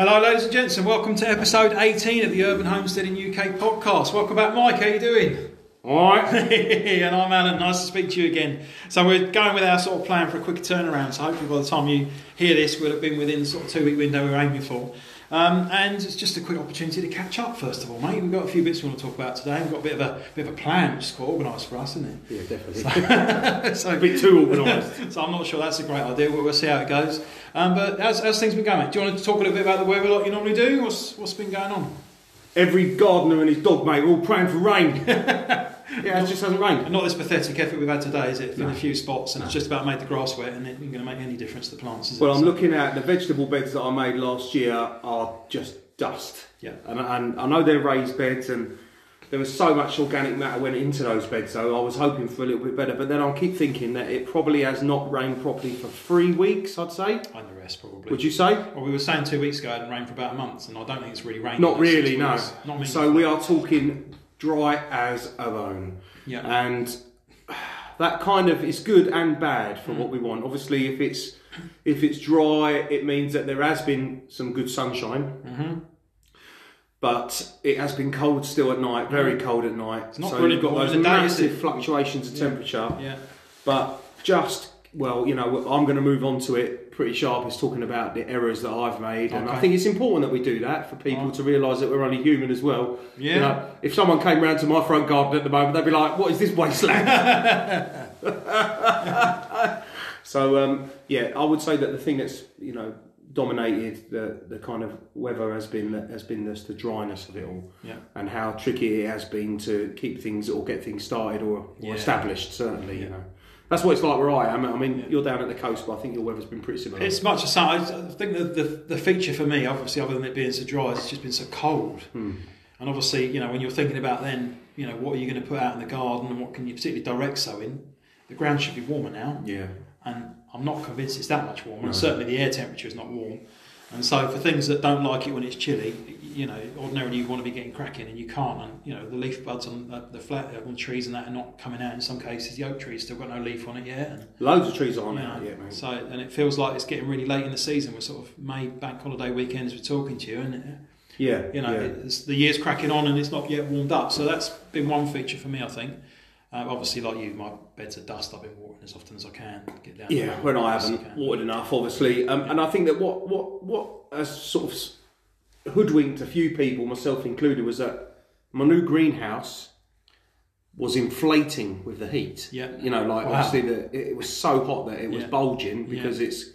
Hello, ladies and gents, and welcome to episode 18 of the Urban Homesteading UK podcast. Welcome back, Mike. How you doing? All right. and I'm Alan. Nice to speak to you again. So we're going with our sort of plan for a quick turnaround. So hopefully by the time you hear this, we'll have been within the sort of two week window we were aiming for. Um, and it's just a quick opportunity to catch up. First of all, mate, we've got a few bits we want to talk about today. We've got a bit of a bit of a plan, which is quite organised for us, isn't it? Yeah, definitely. it? So, a bit too organised. so I'm not sure that's a great idea. But we'll see how it goes. Um, but how's, how's things been going? mate? Do you want to talk a little bit about the weather like you normally do? What's what's been going on? Every gardener and his dog mate are all praying for rain. yeah, it just hasn't rained. Not this pathetic effort we've had today, is it? In a few spots, and it's just about made the grass wet, and it isn't going to make any difference to the plants, is it? Well, I'm So- looking at the vegetable beds that I made last year are just dust. Yeah. And, and I know they're raised beds and there was so much organic matter went into those beds, so I was hoping for a little bit better. But then I'll keep thinking that it probably has not rained properly for three weeks, I'd say. And the rest, probably. Would you say? Well, we were saying two weeks ago it hadn't rained for about a month, and I don't think it's really rained. Not in those six really, no. Not So we are talking dry as a bone. Yeah. and that kind of is good and bad for what we want. Obviously, if it's if it's dry, it means that there has been some good sunshine. Mm-hmm. But it has been cold still at night, very cold at night. not so brilliant you've got those day, massive fluctuations of temperature. Yeah. But just well, you know, I'm going to move on to it pretty sharp. Is talking about the errors that I've made, and I think it's important that we do that for people to realise that we're only human as well. Yeah. You know, if someone came round to my front garden at the moment, they'd be like, "What is this wasteland?" so um, yeah, I would say that the thing that's you know dominated the the kind of weather has been has been just the dryness of it all Yeah. and how tricky it has been to keep things or get things started or, or Yeah. established. Certainly, Yeah. you know. That's what it's like where I am. I mean, you're down at the coast, but I think your weather's been pretty similar. It's much the same. I think the, the, the feature for me, obviously, other than it being so dry, it's just been so cold. Hmm. And obviously, you know, when you're thinking about then, you know, what are you going to put out in the garden and what can you, particularly direct sowing, the ground should be warmer now. yeah, and I'm not convinced it's that much warmer. No. And certainly the air temperature is not warm. And so for things that don't like it when it's chilly, you know, ordinarily you want to be getting cracking and you can't. And you know, the leaf buds on the, the flat on the trees and that are not coming out. In some cases, the oak tree's still got no leaf on it yet. And, loads of trees aren't out yet, mate. So and it feels like it's getting really late in the season. We're sort of May bank holiday weekends. We're talking to you, and uh, Yeah, you know, yeah. it's, the year's cracking on and it's not yet warmed up. So that's been one feature for me, I think. Uh, obviously, like you, my beds are dust. I've been watering as often as I can. Get down. Yeah, when I haven't can. watered enough, obviously, um, and I think that what what what has sort of hoodwinked a few people, myself included, was that my new greenhouse was inflating with the heat. Yeah. you know, like Wow. obviously the, it, was so hot that it was Yeah. bulging because it's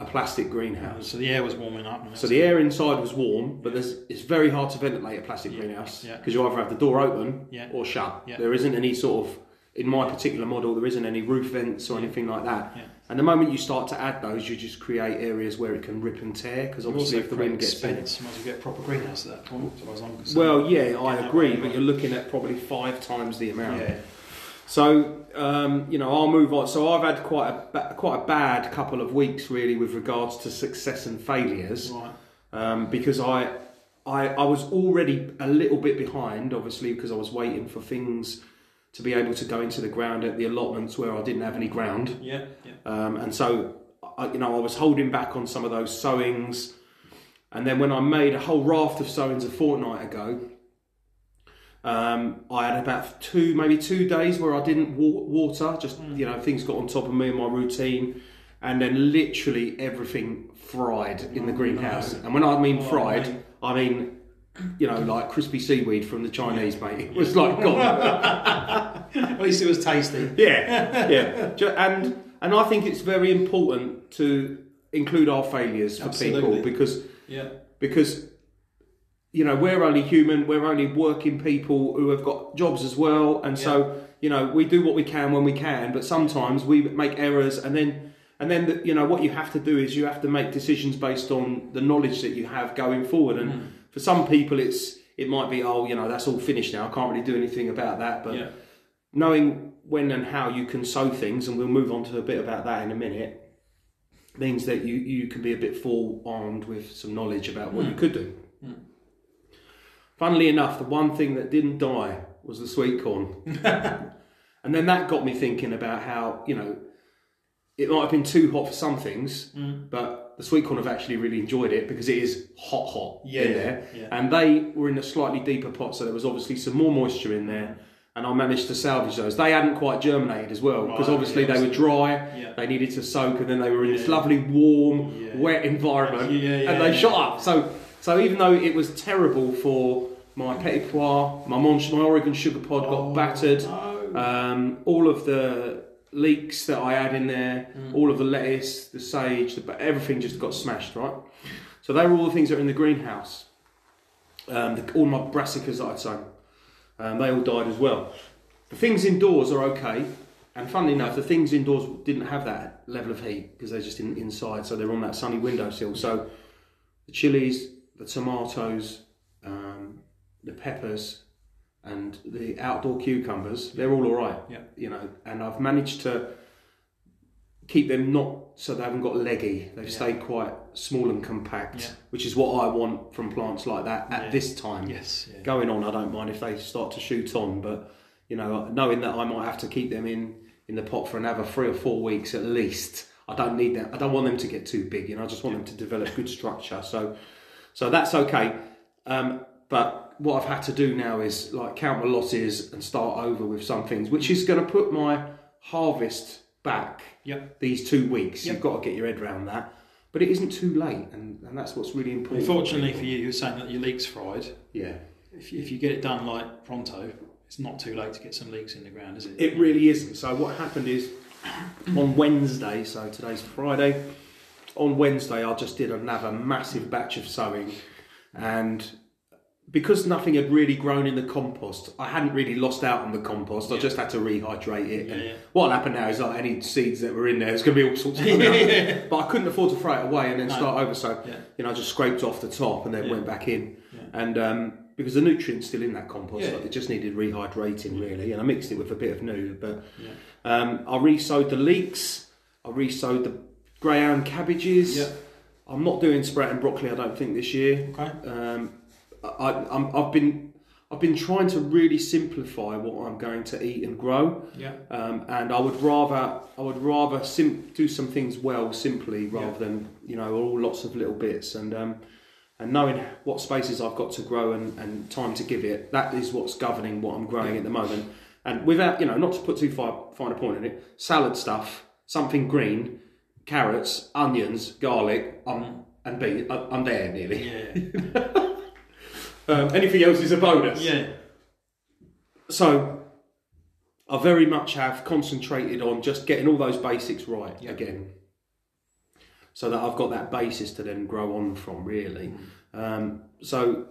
a plastic greenhouse. So the air was warming up. So the air inside was warm, but there's, it's very hard to ventilate a plastic greenhouse yeah. because you either have the door open Yeah. or shut. Yeah. There isn't any sort of, in my particular model, there isn't any roof vents or anything like that. Yeah. And the moment you start to add those, you just create areas where it can rip and tear because obviously if the wind gets in. expense, you might get a proper greenhouse at that point. As far as I'm concerned. Well, yeah, I agree, but you're looking at probably five times the amount. So um, you know, I'll move on. So I've had quite a quite a bad couple of weeks really with regards to success and failures. right. um, because I, I I was already a little bit behind, obviously, because I was waiting for things to be able to go into the ground at the allotments where I didn't have any ground, Yeah, yeah. um, and so I, you know I was holding back on some of those sowings, and then when I made a whole raft of sowings a fortnight ago. Um, I had about two, maybe two days where I didn't wa- water. Just you know, things got on top of me and my routine, and then literally everything fried in the greenhouse. And when I mean Oh, fried. I mean you know like crispy seaweed from the Chinese, mate. It was like gone. At least it was tasty. yeah, yeah. And and I think it's very important to include our failures for Absolutely. people because Yeah, because you know we're only human we're only working people who have got jobs as well. And so you know we do what we can when we can but sometimes we make errors. And then and then the, you know what you have to do is you have to make decisions based on the knowledge that you have going forward. And Mm. for some people it's it might be oh you know that's all finished now. I can't really do anything about that. But yeah. knowing when and how you can sow things, and we'll move on to a bit about that in a minute, means that you, you can be a bit forearmed with some knowledge about what you could do. Funnily enough, the one thing that didn't die was the sweet corn. and then that got me thinking about how, you know, it might have been too hot for some things, Mm. but the sweet corn have actually really enjoyed it because it is hot, hot Yeah, in there. yeah. And they were in a slightly deeper pot, so there was obviously some more moisture in there. And I managed to salvage those. They hadn't quite germinated as well because Right, obviously yeah, they were dry. Yeah. They needed to soak, and then they were in this lovely, warm, wet environment, and they shot up. So, so even though it was terrible for my petit pois, my, Mon- my Oregon sugar pod got Oh, battered. no. Um, all of the leeks that I had in there, Mm. all of the lettuce, the sage, the, everything just got smashed, right? So they were all the things that are in the greenhouse. Um, the, all my brassicas that I'd sown, um, they all died as well. The things indoors are okay, and funnily enough, the things indoors didn't have that level of heat because they're just in, inside, so they're on that sunny windowsill. So the chilies, the tomatoes, um, the peppers, and the outdoor cucumbers, they're all alright. Yeah. You know, and I've managed to keep them not so they haven't got leggy. They've Yeah. stayed quite small and compact, Yeah. which is what I want from plants like that at Yeah. this time. Yes. Yeah. Going on, I don't mind if they start to shoot on, but you know, knowing that I might have to keep them in in the pot for another three or four weeks at least. I don't need that. I don't want them to get too big. You know, I just want them to develop good structure. So, so that's okay. Um, but what I've had to do now is like count my losses and start over with some things, which is going to put my harvest back Yep. these two weeks. Yep. You've got to get your head around that. But it isn't too late, and, and that's what's really important. Unfortunately for you, you're saying that your leeks fried. yeah, If you, if you get it done like pronto, it's not too late to get some leeks in the ground, is it? It really isn't. So what happened is on Wednesday, so today's Friday, on Wednesday I just did another massive batch of sowing and because nothing had really grown in the compost, I hadn't really lost out on the compost. I just had to rehydrate it. and Yeah, yeah. What'll happen now is like any seeds that were in there, there's going to be all sorts of Yeah. But I couldn't afford to throw it away and then No. start over. So Yeah. you know, I just scraped off the top and then Yeah. went back in. Yeah. And um, because the nutrients still in that compost, Yeah. like, it just needed rehydrating really. And I mixed it with a bit of new, but Yeah. um, I re-sowed the leeks. I re-sowed the greyhound cabbages. Yeah. I'm not doing sprouting broccoli. I don't think this year. Okay. Um, I, I'm, I've been I've been trying to really simplify what I'm going to eat and grow. Yeah. Um, and I would rather I would rather sim- do some things well simply rather Yeah. than you know all lots of little bits and um, and knowing what spaces I've got to grow and, and time to give it that is what's governing what I'm growing Yeah. at the moment and without you know not to put too far fine a point in it salad stuff something green carrots onions garlic um, and beans I'm there nearly Yeah. um, anything else is a bonus yeah. so I very much have concentrated on just getting all those basics right Yeah. again, so that I've got that basis to then grow on from. Really, um, so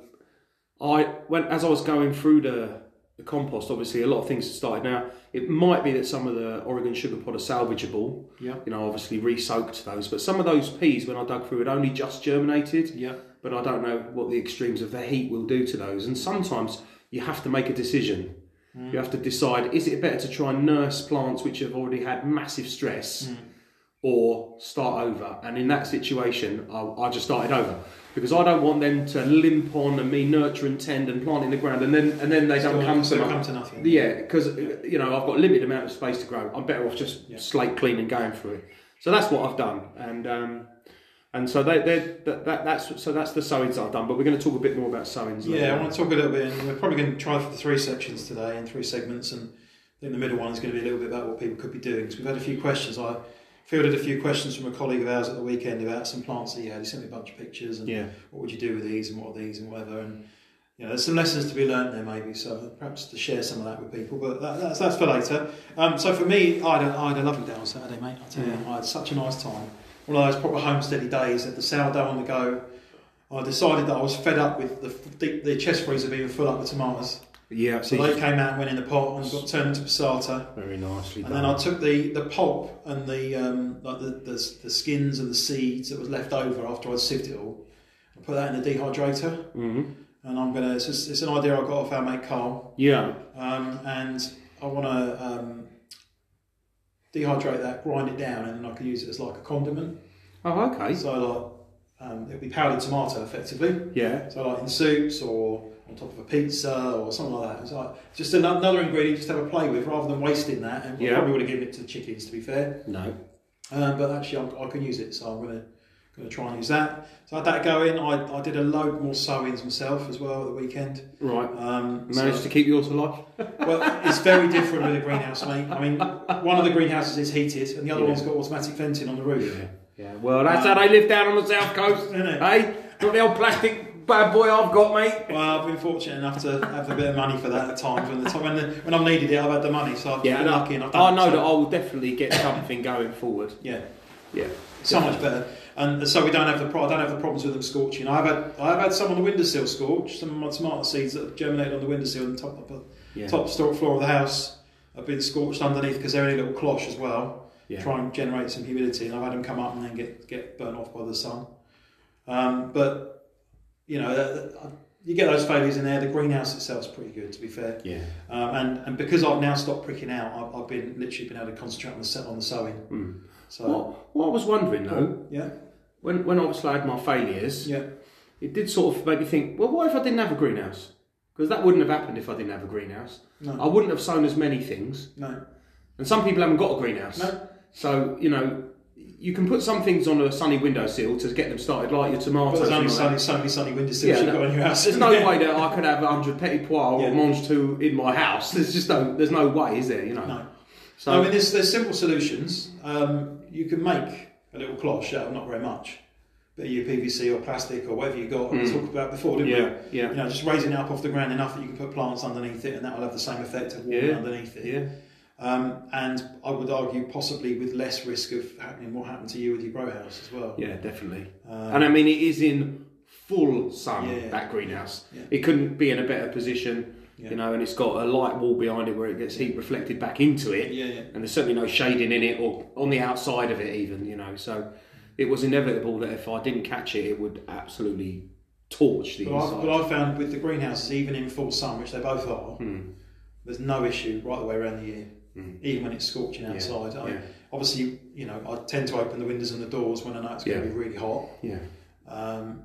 I when as I was going through the, the compost, obviously a lot of things had started. Now it might be that some of the Oregon sugar pod are salvageable. Yeah. You know, obviously re-soaked those, but some of those peas when I dug through had only just germinated Yeah. but I don't know what the extremes of the heat will do to those. And sometimes you have to make a decision. Mm. You have to decide is it better to try and nurse plants which have already had massive stress mm. or start over? And in that situation, I, I just started over because I don't want them to limp on and me nurture and tend and plant in the ground and then and then they don't come to nothing. come to nothing. Yeah, because you know I've got a limited amount of space to grow. I'm better off just Yeah. slate clean and going through it. So that's what I've done, and um, and so they, they, that, that that's so that's the sowings I've done. But we're going to talk a bit more about sowings. Yeah, later. I want to talk a little bit, and we're probably going to try for the three sections today and three segments, and I think the middle one is going to be a little bit about what people could be doing. Because we've had a few questions. I fielded a few questions from a colleague of ours at the weekend about some plants that he had. He sent me a bunch of pictures and yeah, what would you do with these and what are these and whatever. And you know, there's some lessons to be learned there maybe. So perhaps to share some of that with people. But that, that's that's for later. Um, so for me, I had, a, I had a lovely day on Saturday, mate. I tell you, I had such a nice time. One of those proper homesteady days. Had the sourdough on the go. I decided that I was fed up with the the chest freezer being full up with tomatoes. Yeah. So they came out and went in the pot and got turned into passata. very nicely And done. then I took the, the pulp and the um, like the, the the skins and the seeds that was left over after I'd sieved it all. I put that in the dehydrator, hmm and I'm gonna. It's, just, it's an idea I got off our mate Carl, Yeah, um, and I want to um, dehydrate that, grind it down, and then I can use it as like a condiment. Oh, okay. So like um, it'll be powdered tomato effectively. Yeah, So like in soups or on top of a pizza or something like that. It's like just another ingredient just to have a play with rather than wasting that. And Yeah. probably would have given it to the chickens to be fair. no. Um, but actually, I, I can use it, so I'm going to going to try and use that. So I had that going. I, I did a load more sowings myself as well at the weekend. Right. Um, Managed so- to keep yours alive. well, it's very different with a greenhouse, mate. I mean, one of the greenhouses is heated, and the other Yeah. one's got automatic venting on the roof. Yeah. Yeah. Well, that's how they live down on the south coast, Isn't it? Hey, not the old plastic bad boy I've got, mate. Well, I've been fortunate enough to have a bit of money for that at times. When the time when, the, when I've needed it, I've had the money, so I've Yeah, been lucky and I've I know it. that I will definitely get something going forward. yeah, Yeah. so much better. And so we don't have the pro- I don't have the problems with them scorching. I've had I've had some on the windowsill scorch. Some of my tomato seeds that have germinated on the windowsill and top of the Yeah. top store floor of the house have been scorched underneath because they're in a little cloche as well. Yeah. Try and generate some humidity, and I've had them come up and then get get burnt off by the sun. Um, but you know, you get those failures in there. The greenhouse itself's pretty good, to be fair. Yeah. Um, and and because I've now stopped pricking out, I've, I've been literally been able to concentrate on the set on the sowing. Mm. So What, what I was wondering though, yeah, when when obviously I had my failures, yeah, it did sort of make me think, well, what if I didn't have a greenhouse? Because that wouldn't have happened if I didn't have a greenhouse. no, I wouldn't have sown as many things. no, And some people haven't got a greenhouse. no. So, you know, you can put some things on a sunny windowsill to get them started, like your But tomatoes. there's only sunny, that. sunny, sunny windowsills Yeah, you've that- got in your house. There's no way that I could have 100 petit pois Yeah. or mange tout in my house. There's just no, there's no way, is there? You know. No. So I mean, there's, there's simple solutions. Um, you can make a little cloche out of not very much, of your PVC or plastic or whatever you got. We Mm. talked about before, didn't yeah, we? yeah, You know, just raising it up off the ground enough that you can put plants underneath it, and that will have the same effect of water Yeah. underneath it. yeah, Um, and I would argue possibly with less risk of happening what happened to you with your grow house as well. yeah, definitely. Um, And I mean, it is in full sun Yeah. that greenhouse. Yeah. It couldn't be in a better position, Yeah. you know. And it's got a light wall behind it where it gets heat reflected back into it, yeah, yeah. and there's certainly no shading in it or on the outside of it, even, you know. So it was inevitable that if I didn't catch it, it would absolutely torch the But, inside. but I found with the greenhouses, even in full sun, which they both are, Hmm. there's no issue right the way around the year, Mm. even when it's scorching Yeah, outside. I, yeah. Obviously, you know, I tend to open the windows and the doors when I know it's going Yeah. to be really hot. Yeah. Um,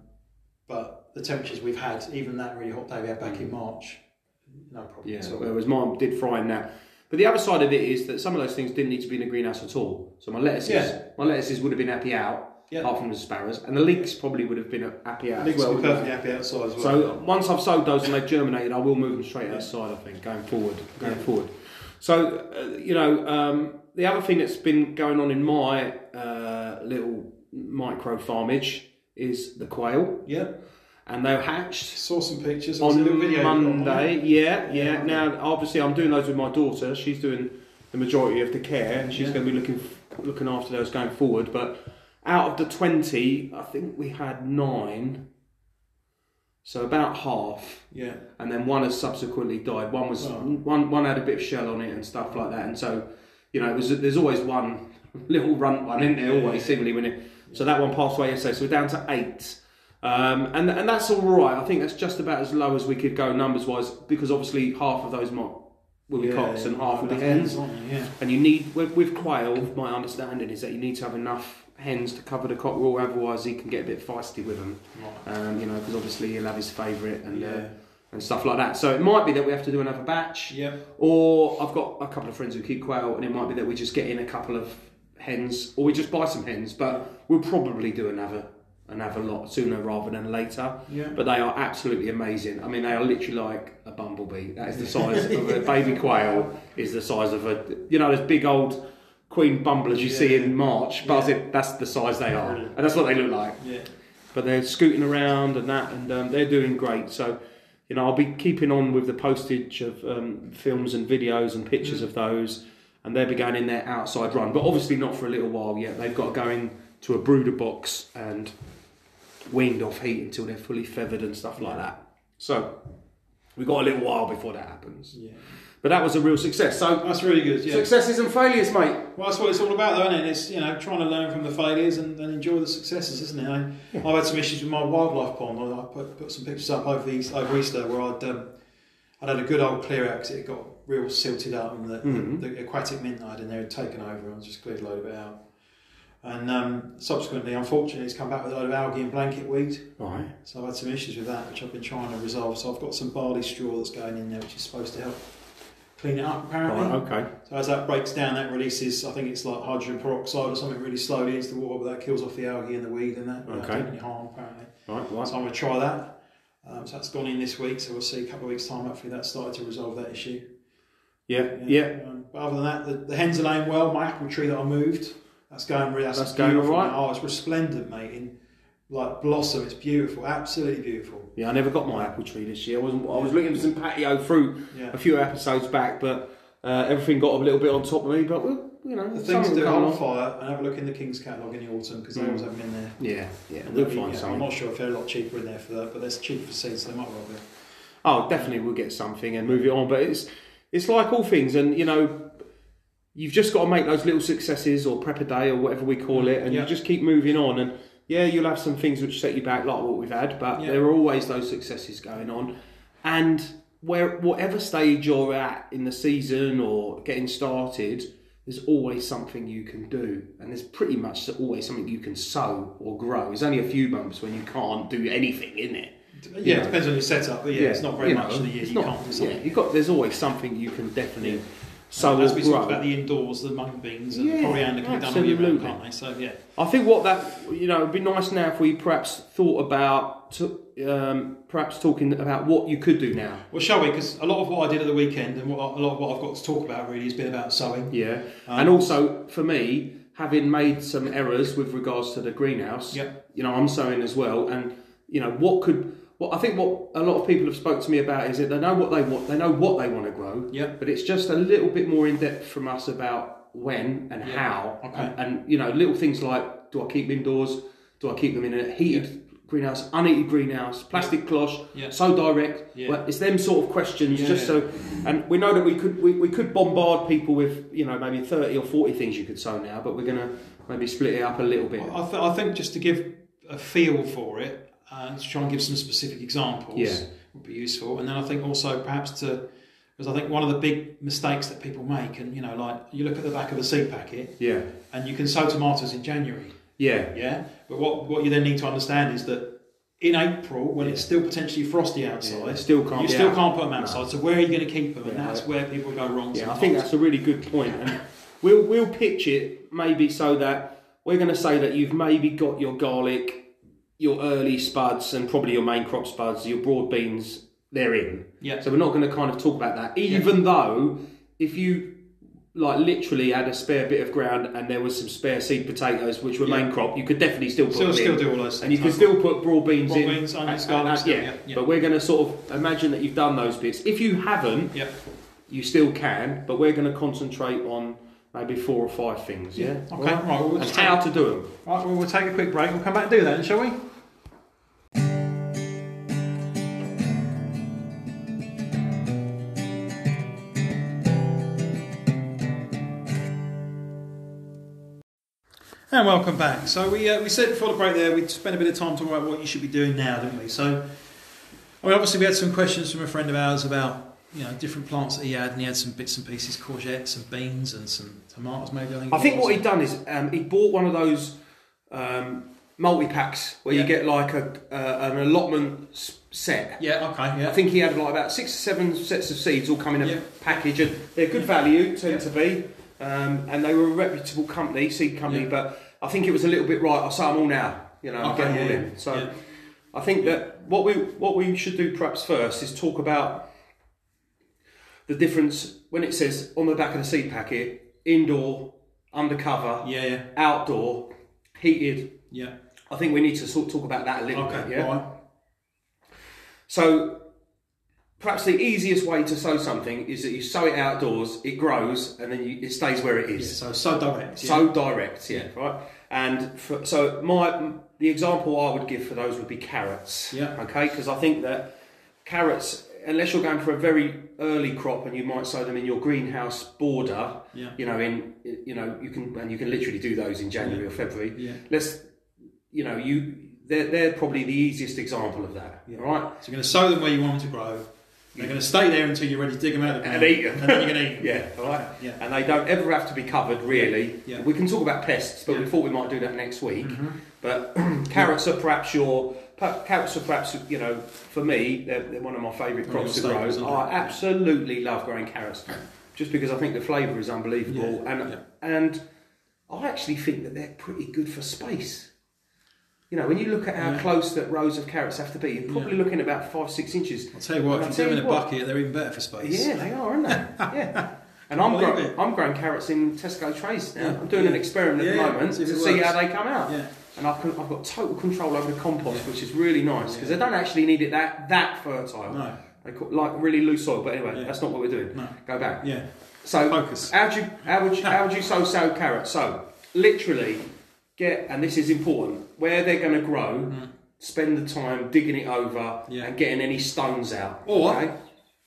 but the temperatures we've had, even that really hot day we had back in March, no problem Yeah, whereas mine did fry in that. But the other side of it is that some of those things didn't need to be in the greenhouse at all. So my lettuces, Yeah. my lettuces would have been happy out, Yeah. apart from the sparrows, and the leeks probably would have been happy out Leeks well. be perfectly happy outside as well. So once I've sowed those and they've germinated, I will move them straight outside. I think going forward, going Yeah. forward. So uh, you know, um, the other thing that's been going on in my uh, little micro farmage is the quail, yeah, and they're hatched saw some pictures. On video Monday. Yeah, yeah. Yeah. Now, obviously, I'm doing those with my daughter. She's doing the majority of the care, and she's Yeah. going to be looking looking after those going forward. But out of the twenty, I think we had nine, so about half, Yeah, and then one has subsequently died. One was Oh. one one had a bit of shell on it and stuff like that, and so you know, it was there's always one little runt one in there, always yeah. seemingly when it. So that one passed away yesterday, so we're down to eight. Um, and and that's all right. I think that's just about as low as we could go numbers wise, because obviously half of those might will be yeah, cocks and half will be hens. Yeah, And you need with, with quail. My understanding is that you need to have enough hens to cover the cockerel, otherwise he can get a bit feisty with them. right. Um, you know, because obviously he'll have his favourite and uh, and stuff like that. So it might be that we have to do another batch. yeah, Or I've got a couple of friends who keep quail, and it might be that we just get in a couple of hens, or we just buy some hens. But we'll probably do another another lot sooner rather than later. yeah. But they are absolutely amazing. I mean, they are literally like a bumblebee. That is the size of a baby quail. Is the size of a you know those big old queen bumblers you see in March. Buzzing. That's the size they are, and that's what they look like Yeah, but they're scooting around and that, and um, they're doing great. So, you know, I'll be keeping on with the postage of um, films and videos and pictures of those, and they'll be going in their outside run, but obviously not for a little while yet. They've got to go into a brooder box and weaned off heat until they're fully feathered and stuff like that. So, we've got a little while before that happens. yeah. But that was a real success. So, That's really good. Yeah. successes and failures, mate. Well, that's what it's all about, though, isn't it? It's you know trying to learn from the failures and, and enjoy the successes, isn't it? I, I've had some issues with my wildlife pond. I, I put, put some pictures up over, the, over Easter where I'd um, I'd had a good old clear out because it got real silted up and the, Mhm. the, the aquatic mint I had in there had taken over and just cleared a load of it out. And um, subsequently, unfortunately, it's come back with a load of algae and blanket weed. Right. So I've had some issues with that, which I've been trying to resolve. So I've got some barley straw that's going in there, which is supposed to help clean it up apparently. Right, okay. So as that breaks down, that releases, I think it's like hydrogen peroxide or something really slowly into the water, but that kills off the algae and the weed and that Okay. doing any harm apparently. Right, right. So I'm going to try that. Um, so that's gone in this week, so we'll see a couple of weeks' time. Hopefully that started to resolve that issue. Yeah, yeah. Um, but other than that, the, the hens are laying well. My apple tree that I moved, that's going really. That's, That's going beautiful all right? Oh, it's resplendent, mate. In like blossom, it's beautiful, absolutely beautiful. Yeah, I never got my apple tree this year. I wasn't. I was looking for some patio fruit Yeah. a few episodes back, but uh, everything got a little bit on top of me. But well, you know, The thing something to on fire and have a look in the King's catalogue in the autumn because they Mm. always have them in there. Yeah, yeah, we'll find yeah, something. I'm not sure if they're a lot cheaper in there for that, but they're cheap for seeds, so they might well be. Oh, definitely, we'll get something and move it on. But it's it's like all things, and you know, you've just got to make those little successes or prep a day or whatever we call it, and Yeah. you just keep moving on. And yeah, you'll have some things which set you back, like what we've had, but Yeah. there are always those successes going on. And where whatever stage you're at in the season or getting started. There's always something you can do, and there's pretty much always something you can sow or grow. There's only a few months when you can't do anything, isn't it? Yeah, it depends on your setup, but yeah, it's not very you much know, the year you not- can't do Yeah, something. you've got. There's always something you can definitely sow As we talked about the indoors, the mung beans and Yeah, coriander can be done all year round, can't they? So yeah, I think what that you know, it'd be nice now if we perhaps thought about to, um, perhaps talking about what you could do now. well, shall we? Because a lot of what I did at the weekend and what, a lot of what I've got to talk about really has been about sowing. Yeah, Um, and also for me, having made some errors with regards to the greenhouse. Yeah. you know, I'm sowing as well, and you know what could. What I think what a lot of people have spoke to me about is that they know what they want. They know what they want to grow. Yeah. but it's just a little bit more in depth from us about when and Yeah. how, Okay. and, and you know, little things like do I keep indoors? Do I keep them in a heated greenhouse, unheated greenhouse, plastic cloche, Yeah. so direct? Yeah. Well, it's them sort of questions, Yeah, just so. And we know that we could we, we could bombard people with you know maybe thirty or forty things you could sow now, but we're gonna maybe split it up a little bit. I, th- I think just to give a feel for it Uh, and to try and give some specific examples Yeah. would be useful. And then I think also perhaps to, because I think one of the big mistakes that people make, and you know, like you look at the back of the seed packet Yeah, and you can sow tomatoes in January, yeah, yeah. But what what you then need to understand is that in April, when it's still potentially frosty outside, Yeah, still can't you still out. can't put them outside. So where are you going to keep them? And Yeah, that's I- where people go wrong. yeah. I think that's a really good point, and we'll we'll pitch it maybe so that we're going to say that you've maybe got your garlic, your early spuds, and probably your main crop spuds, your broad beans. They're in. yeah. So we're not going to kind of talk about that, even though if you like literally had a spare bit of ground and there was some spare seed potatoes which were Yeah. main crop, you could definitely still put Still, still in. do all those things. and you can no still put broad beans Broad in. beans, onions, And- garlic yeah. yeah, yeah. But we're going to sort of imagine that you've done those bits. If you haven't, Yeah. you still can, but we're going to concentrate on maybe four or five things. Yeah. Okay. Right? Right. well, we'll And how to do them. Right, well, we'll take a quick break. We'll come back and do that, shall we? And welcome back. So we uh, we said before the break there we'd spend a bit of time talking about what you should be doing now, didn't we? So, I mean, obviously we had some questions from a friend of ours about you know different plants that he had, and he had some bits and pieces, courgettes and beans and some tomatoes, maybe. I think. I think what he'd done is um, he bought one of those um, multi packs where Yeah. you get like a uh, an allotment set. Yeah. Okay. Yeah. I think he had like about six or seven sets of seeds all come in a Yeah. package, and they're good value tend to be, um, and they were a reputable company, seed company. Yeah. But I think it was a little bit right. I'll sell them all now, you know, Okay, them all in. So yeah. I think that what we what we should do perhaps first is talk about the difference when it says on the back of the seed packet indoor, undercover, Yeah. Yeah. outdoor, heated. Yeah. I think we need to sort of talk about that a little Okay. bit. Yeah. Right. So perhaps the easiest way to sow something is that you sow it outdoors, it grows, and then you, it stays where it is. Yeah, so so direct. Yeah. So direct, yeah, right. And for, so my the example I would give for those would be carrots. Yeah. Okay, because I think that carrots, unless you're going for a very early crop and you might sow them in your greenhouse border, Yeah. you know, in you know you can and you can literally do those in January or February. Yeah. Let's, you know, you they're, they're probably the easiest example of that. Yeah. All right. So you're going to sow them where you want them to grow. They're going to stay there until you're ready to dig them out of the And ground. eat 'em. And then you're going to eat them. Yeah, all right. Yeah. And they don't ever have to be covered, really. Yeah. We can talk about pests, but we thought we might do that next week. Mhm. But carrots are perhaps your carrots are perhaps you know for me they're, they're one of my favourite crops to grow. I absolutely love growing carrots. just because I think the flavour is unbelievable, Yeah, and yeah. and I actually think that they're pretty good for space. You know, when you look at how Yeah. close that rows of carrots have to be, you're probably looking at about five, six inches. I'll tell you what, And if you do them in a what, bucket, they're even better for space. Yeah, they are, aren't they? yeah. And I'm, grow- I'm growing carrots in Tesco trays now. Yeah. I'm doing an experiment at Yeah, the moment to see works. how they come out. Yeah. And I've, I've got total control over the compost, Yeah. which is really nice because Yeah. they don't actually need it that that fertile. No. They call, like really loose soil. But anyway, Yeah. that's not what we're doing. No. Go back. Yeah. So Focus. How do you how would you, how would you sow sow carrots? So literally get and this is important where they're going to grow. Mm-hmm. Spend the time digging it over. Yeah. and getting any stones out. Or- okay?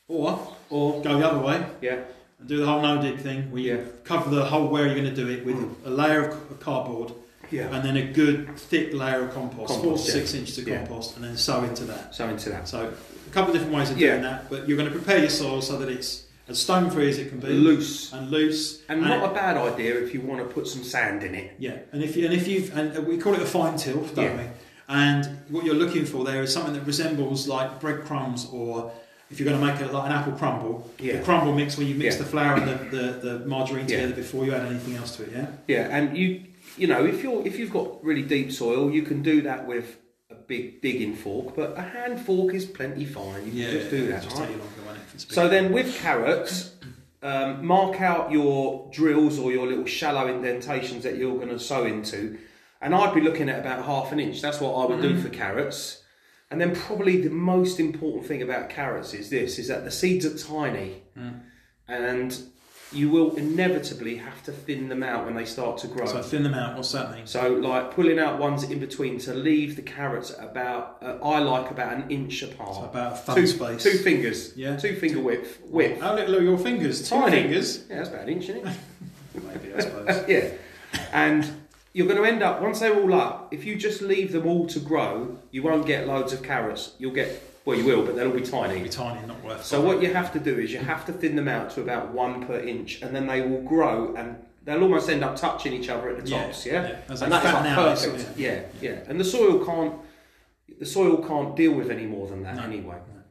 Or or go the other way yeah, and do the whole no dig thing where you Yeah. cover the whole where you're going to do it with mm. a layer of cardboard yeah. and then a good thick layer of compost, four to yeah. six inches of compost, and then sow into that. Sow into that. So a couple of different ways of doing that, but you're going to prepare your soil so that it's as stone free as it can be, Loose. and loose, And not a bad idea if you want to put some sand in it. Yeah, and if you and if you've and we call it a fine till, don't Yeah. we? And what you're looking for there is something that resembles like breadcrumbs, or if you're going to make it like an apple crumble, Yeah. the crumble mix where you mix Yeah. the flour and the, the, the margarine Yeah. together before you add anything else to it. Yeah, Yeah, and you you know if you're if you've got really deep soil, you can do that with big digging fork, but a hand fork is plenty fine. You can just do that. Just right? longer when it- if it's big. So then with carrots, um, mark out your drills or your little shallow indentations that you're going to sow into. And I'd be looking at about half an inch. That's what I would do for carrots. And then probably the most important thing about carrots is this, is that the seeds are tiny. And you will inevitably have to thin them out when they start to grow. so thin them out. What's that mean? So, like pulling out ones in between to leave the carrots at about, uh, I like about an inch apart. So about a thumb two, space. two fingers. Yeah. Two finger width. Width. How little are your fingers? Two Tiny. fingers. Yeah, that's about an inch, isn't it? Maybe I suppose. yeah. And you're going to end up, once they're all up, if you just leave them all to grow, you won't get loads of carrots. You'll get, well, you will, but they'll be It'll tiny. be tiny, not worth. So, what you have to do is you have to thin them out to about one per inch, and then they will grow and they'll almost end up touching each other at the Yeah, tops, yeah? yeah. And that's like perfect. Yeah, yeah. And the soil can't, the soil can't deal with any more than that No, anyway. no.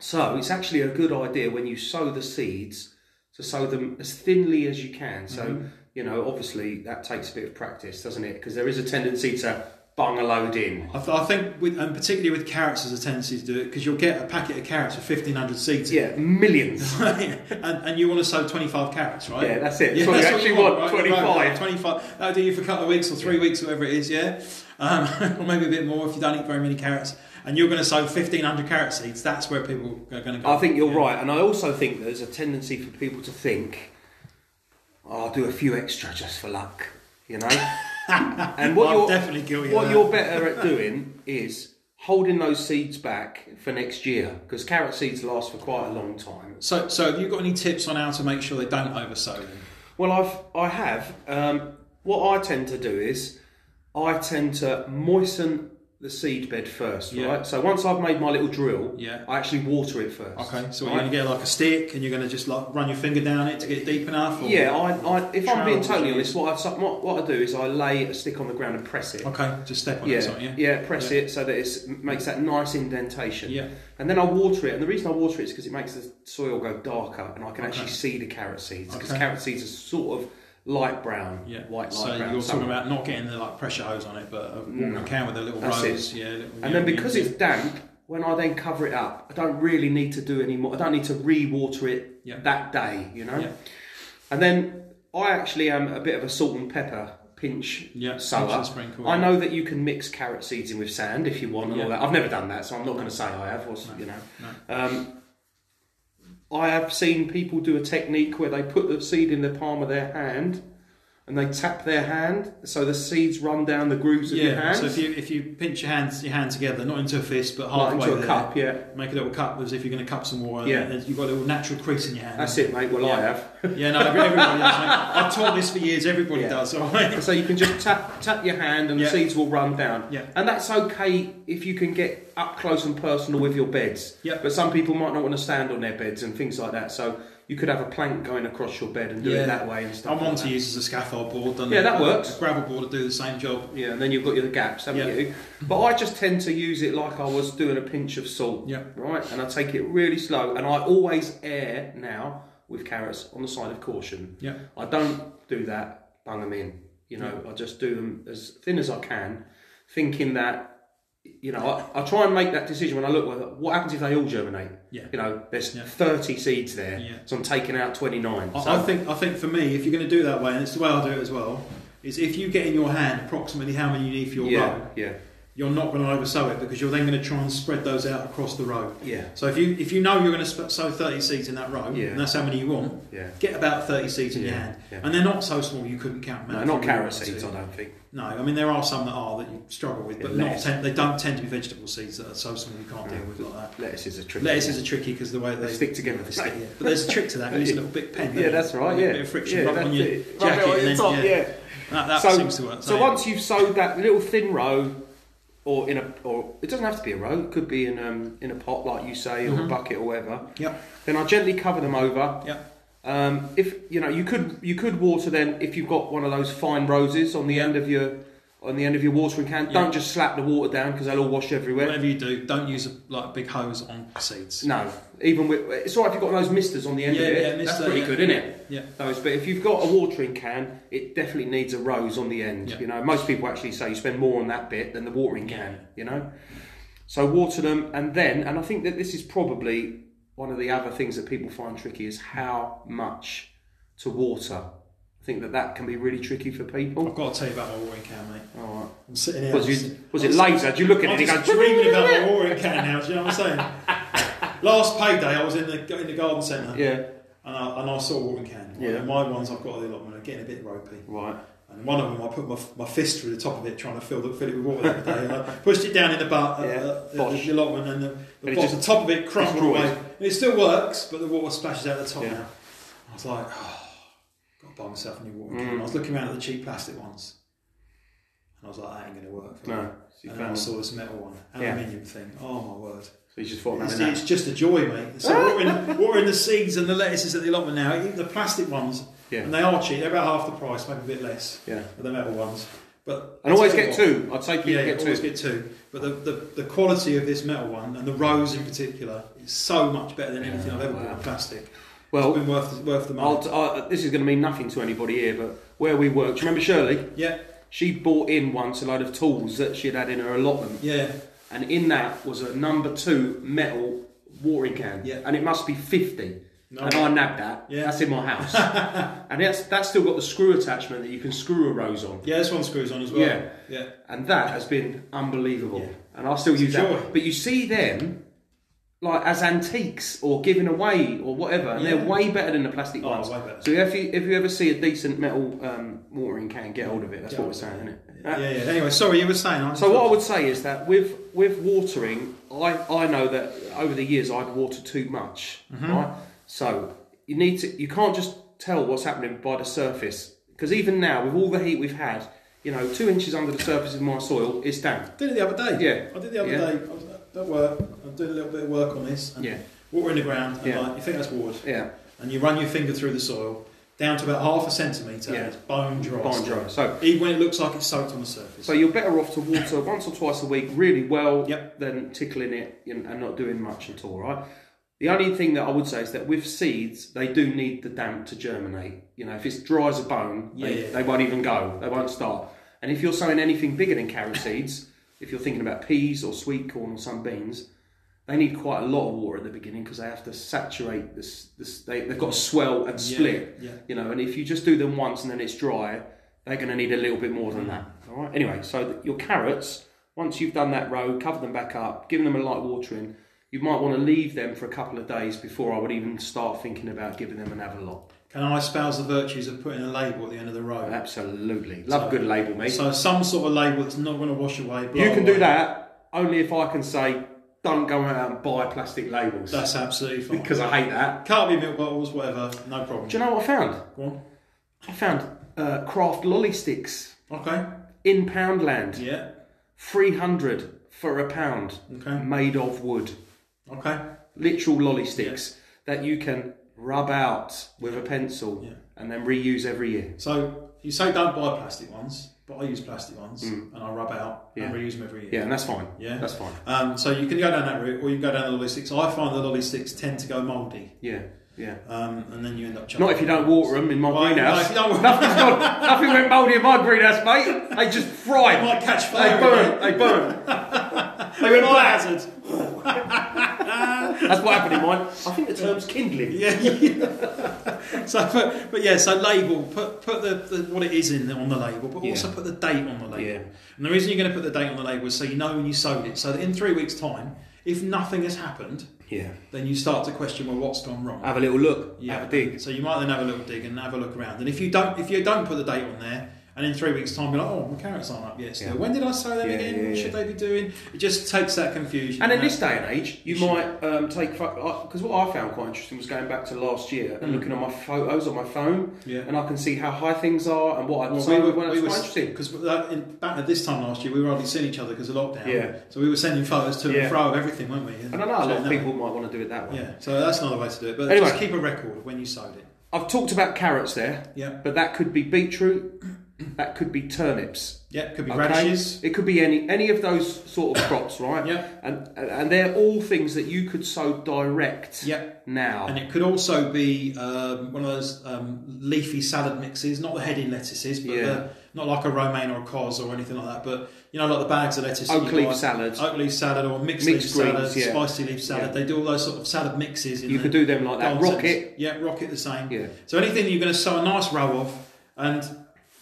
So it's actually a good idea when you sow the seeds to sow them as thinly as you can. So Mm-hmm. you know, obviously that takes a bit of practice, doesn't it? Because there is a tendency to bung a load in. I, th- I think, with, and particularly with carrots, there's a tendency to do it because you'll get a packet of carrots with 1,500 seeds. in Yeah, millions. and, and you want to sow 25 carrots, right? Yeah, that's it. That's what you actually want. Right, 25. right, 25. That'll do you for a couple of weeks or three weeks, whatever it is, yeah? Um, or maybe a bit more if you don't eat very many carrots. And you're going to sow 1,500 carrot seeds. That's where people are going to go. I think you're Yeah. right, and I also think there's a tendency for people to think, oh, "I'll do a few extra just for luck," you know. and what I'm you're definitely guilty what you're better at doing is holding those seeds back for next year because carrot seeds last for quite a long time. So, so have you got any tips on how to make sure they don't oversow them? Well, I've I have. Um, what I tend to do is I tend to moisten the seed bed first, Yeah. right? So once I've made my little drill, Yeah. I actually water it first. Okay, so right? you're going to get like a stick and you're going to just like run your finger down it to get deep enough? Or? Yeah, I, I, if I'm being totally honest, what I, what, I do is I lay a stick on the ground and press it. Okay, just step on Yeah, it, something, yeah? yeah, press it so that it makes that nice indentation. Yeah. And then I water it, and the reason I water it is because it makes the soil go darker, and I can Okay. actually see the carrot seeds because Okay. carrot seeds are sort of light brown, Yeah. white light so brown. you're some- talking about not getting the like pressure hose on it, but a No. can with a little That's rose. Yeah, little, And yeah, then because it's damp, when I then cover it up, I don't really need to do any more. I don't need to re-water it Yeah. that day, you know. And then I actually am a bit of a salt and pepper pinch Yeah, sower. sprinkle, I know that you can mix carrot seeds in with sand if you want and all that. I've never done that, so I'm not going to say I have. Or, No. You know, No. um, I have seen people do a technique where they put the seed in the palm of their hand and they tap their hand so the seeds run down the grooves of your Yeah, hands. so if you if you pinch your hands your hand together, not into a fist, but like halfway into a there, cup, yeah. make a little cup as if you're going to cup some water. Yeah. and you've got a little natural crease in your hand. That's it, mate. Well, I have. Yeah, no, everybody does. I've taught this for years. Everybody Yeah. does. Right. So you can just tap tap your hand and Yeah. the seeds will run down. Yeah. And that's okay if you can get up close and personal with your beds. Yeah. But some people might not want to stand on their beds and things like that. So you could have a plank going across your bed and do Yeah. it that way and stuff. I'm like one to that. use as a scaffold board. Doesn't Yeah, it? that works. A gravel board to do the same job. Yeah, and then you've got your gaps, haven't Yeah. you? But I just tend to use it like I was doing a pinch of salt. Yeah. Right? And I take it really slow and I always air now with carrots on the side of caution. Yeah. I don't do that, bung them in. You know, I just do them as thin as I can, thinking that, you know, I, I try and make that decision when I look, well, what happens if they all germinate? Yeah. You know, there's Yeah. 30 seeds there, Yeah. so I'm taking out 29. I, so, I think I think for me, if you're going to do it that way, and it's the way I do it as well, is if you get in your hand approximately how many you need for your yeah, row, yeah, you're not going to oversow it because you're then going to try and spread those out across the row. yeah, So if you if you know you're going to sp- sow 30 seeds in that row, Yeah. and that's how many you want, yeah. get about 30 seeds in your hand. yeah. And they're not so small you couldn't count them No, not if you really carrot seeds, to. I don't think. No, I mean there are some that are that you struggle with, but Yeah, not lettuce. tend, they don't tend to be vegetable seeds that are so small you can't deal with like that. Mm. Lettuce is a trick. Lettuces are tricky because the way they, They stick together. They stick, yeah. But there's a trick to that. Use a little bit pen. Yeah, that's right. Yeah. A bit of friction, yeah, on your it. Rub it jacket, on and then top, yeah, yeah. That, seems to work. so yeah. once you've sowed that little thin row, or in a, or it doesn't have to be a row. It could be in um in a pot, like you say, or a Mhm. bucket or whatever. Yep. Then I gently cover them over. Yep. Um, if you know, you could you could water then if you've got one of those fine roses on the end of your on the end of your watering can. Yeah. Don't just slap the water down because they'll all wash everywhere. Whatever you do, don't use a like a big hose on seeds. No, even with it's all right if you've got those misters on the end Yeah, of it. yeah, That's mister, pretty yeah. good, isn't it? Yeah. Those, but if you've got a watering can, it definitely needs a rose on the end. You know, most people actually say you spend more on that bit than the watering can. You know, so water them, and then, and I think that this is probably one of the other things that people find tricky is how much to water. Think that that can be really tricky for people. I've got to tell you about my watering can, mate. All right. I'm sitting here. Was, I'm you, was it laser? Do you look at it? I'm it go, dreaming about my watering can now. Do you know what I'm saying? Last payday, I was in the in the garden centre, Yeah. and I, and I saw a watering can. Yeah. And my ones I've got a lot, are getting a bit ropey. Right. And one of them, I put my, my fist through the top of it, trying to fill, the, fill it with water every day. And I pushed it down in the butt, uh, Yeah. uh, the, the allotment, and the, the, And bottom, just the top of it crumbled away. And it still works, but the water splashes out the top Yeah. now. I was like, oh, buy myself a new watering Mm. can. I was looking around at the cheap plastic ones, and I was like, that ain't going to work for me. So And then I saw this metal one, Yeah. aluminium thing. Oh my word! so you just thought, It's, it's just a joy, mate. So watering, watering the seeds and the lettuces at the allotment now, even the plastic ones, Yeah. and they are cheap. They're about half the price, maybe a bit less Yeah. than the metal ones. But And always get what, two. I'd say people Yeah, get always two. get two. But the, the, the quality of this metal one and the rose in particular is so much better than anything I've ever bought in plastic. Well, it's been worth worth the money. I'll I, uh, this is going to mean nothing to anybody here, but where we work, do you remember Shirley? yeah, She bought in once a load of tools that she'd had in her allotment, yeah, and in that was a number two metal watering can, Yeah. and it must be 50. No. And I nabbed that. Yeah. That's in my house. and that's, that's still got the screw attachment that you can screw a rose on. yeah. This one screws on as well. Yeah. yeah. And that has been unbelievable. Yeah. And I still It's use that. But you see them like as antiques or given away or whatever, and Yeah. they're way better than the plastic Oh, ones. way better. So if you if you ever see a decent metal um, watering can, get hold of it. That's Get what we're saying, isn't it? Yeah, yeah. Anyway, sorry, you were saying. I'm So what I would say is that with with watering, I, I know that over the years I'd watered too much, Mm-hmm. right? So you need to you can't just tell what's happening by the surface because even now with all the heat we've had, you know, two inches under the surface of my soil is damp. did it the other day. Yeah. I did the other Yeah. day. At work. I'm doing a little bit of work on this. And Yeah, Water in the ground, and Yeah. like, you think that's wood, yeah, and you run your finger through the soil down to about half a centimetre, Yeah. and it's bone dry. bone dry. So Even when it looks like it's soaked on the surface. so you're better off to water once or twice a week really well Yep. than tickling it and not doing much at all, right? The only thing that I would say is that with seeds, they do need the damp to germinate. You know, if it's dry as a bone, they, Yeah, yeah. they won't even go. They won't start. And if you're sowing anything bigger than carrot seeds, if you're thinking about peas or sweet corn or some beans, they need quite a lot of water at the beginning because they have to saturate this. this they, they've got to swell and split. yeah. You know, and if you just do them once and then it's dry, they're going to need a little bit more than mm. that. All right. Anyway, so your carrots, once you've done that row, cover them back up, given them a light watering, you might want to leave them for a couple of days before I would even start thinking about giving them another lot. Can I espouse the virtues of putting a label at the end of the row? Absolutely, love a good label, mate. So some sort of label that's not going to wash away. you can away. do that only if I can say, don't go out and buy plastic labels That's absolutely fine. because I hate that. Can't be milk bottles, whatever. No problem. Do you know what I found? Go on. I found uh, craft lolly sticks Okay. in Poundland. Yeah. 300 for a pound Okay. made of wood Okay. literal lolly sticks that you can rub out with a pencil Yeah. and then reuse every year So you say don't buy plastic ones, but I use plastic ones and I rub out and Mm. Reuse them every year. yeah and that's fine Yeah. that's fine Um, so you can go down that route, or you can go down the lolly sticks. I find the lolly sticks tend to go mouldy. yeah Yeah. um, and then you end up chucking. Not if you don't water them in my Well, greenhouse. no, if Nothing's gone, nothing went mouldy in my greenhouse, mate. They just fried. They might catch fire. They burn. They burn. They went hazard. That's what happened in mine. I think the term's kindling. Yeah, yeah. so, but, but yeah, so label, put put the, the what it is in on the label, but Yeah. also put the date on the label. Yeah. And the reason you're going to put the date on the label is so you know when you sowed it, so that in three weeks' time, if nothing has happened, Yeah. then you start to question well what's gone wrong. Have a little look. Yeah. Have a dig. So you might then have a little dig and have a look around. And if you don't, if you don't put the date on there, and in three weeks' time you're like, oh, my carrots aren't up yet. Still, Yeah. when did I sow them Yeah, again? yeah, what should they be doing? It just takes that confusion. And in this day and age, you should. might um, take because what I found quite interesting was going back to last year and Mm. looking at my photos on my phone, Yeah. and I can see how high things are and what I've Well, sowed we were, when we were quite interesting. because back at this time last year we were hardly seeing each other because of lockdown. Yeah. So we were sending photos to and fro of everything, weren't we? And I know a lot of people might want to do it that way. Yeah. So that's another way to do it. But Anyway. just keep a record of when you sowed it. I've talked about carrots there, Yeah. but that could be beetroot, that could be turnips. Yeah. Could be okay? radishes. It could be any any of those sort of crops, right? Yeah. And and they're all things that you could sow direct Yeah. now. And it could also be um, one of those um, leafy salad mixes, not the heading lettuces, but Yeah. the, not like a romaine or a cos or anything like that. But you know, like the bags of lettuce. Oak leaf buy. salad. Oak leaf salad or mixed, Mixed leaf greens, salad, yeah. spicy leaf salad. Yeah. They do all those sort of salad mixes. In You could do them like that. Rocket. centres. Yeah, rocket the same. Yeah. So anything you're going to sow a nice row of, and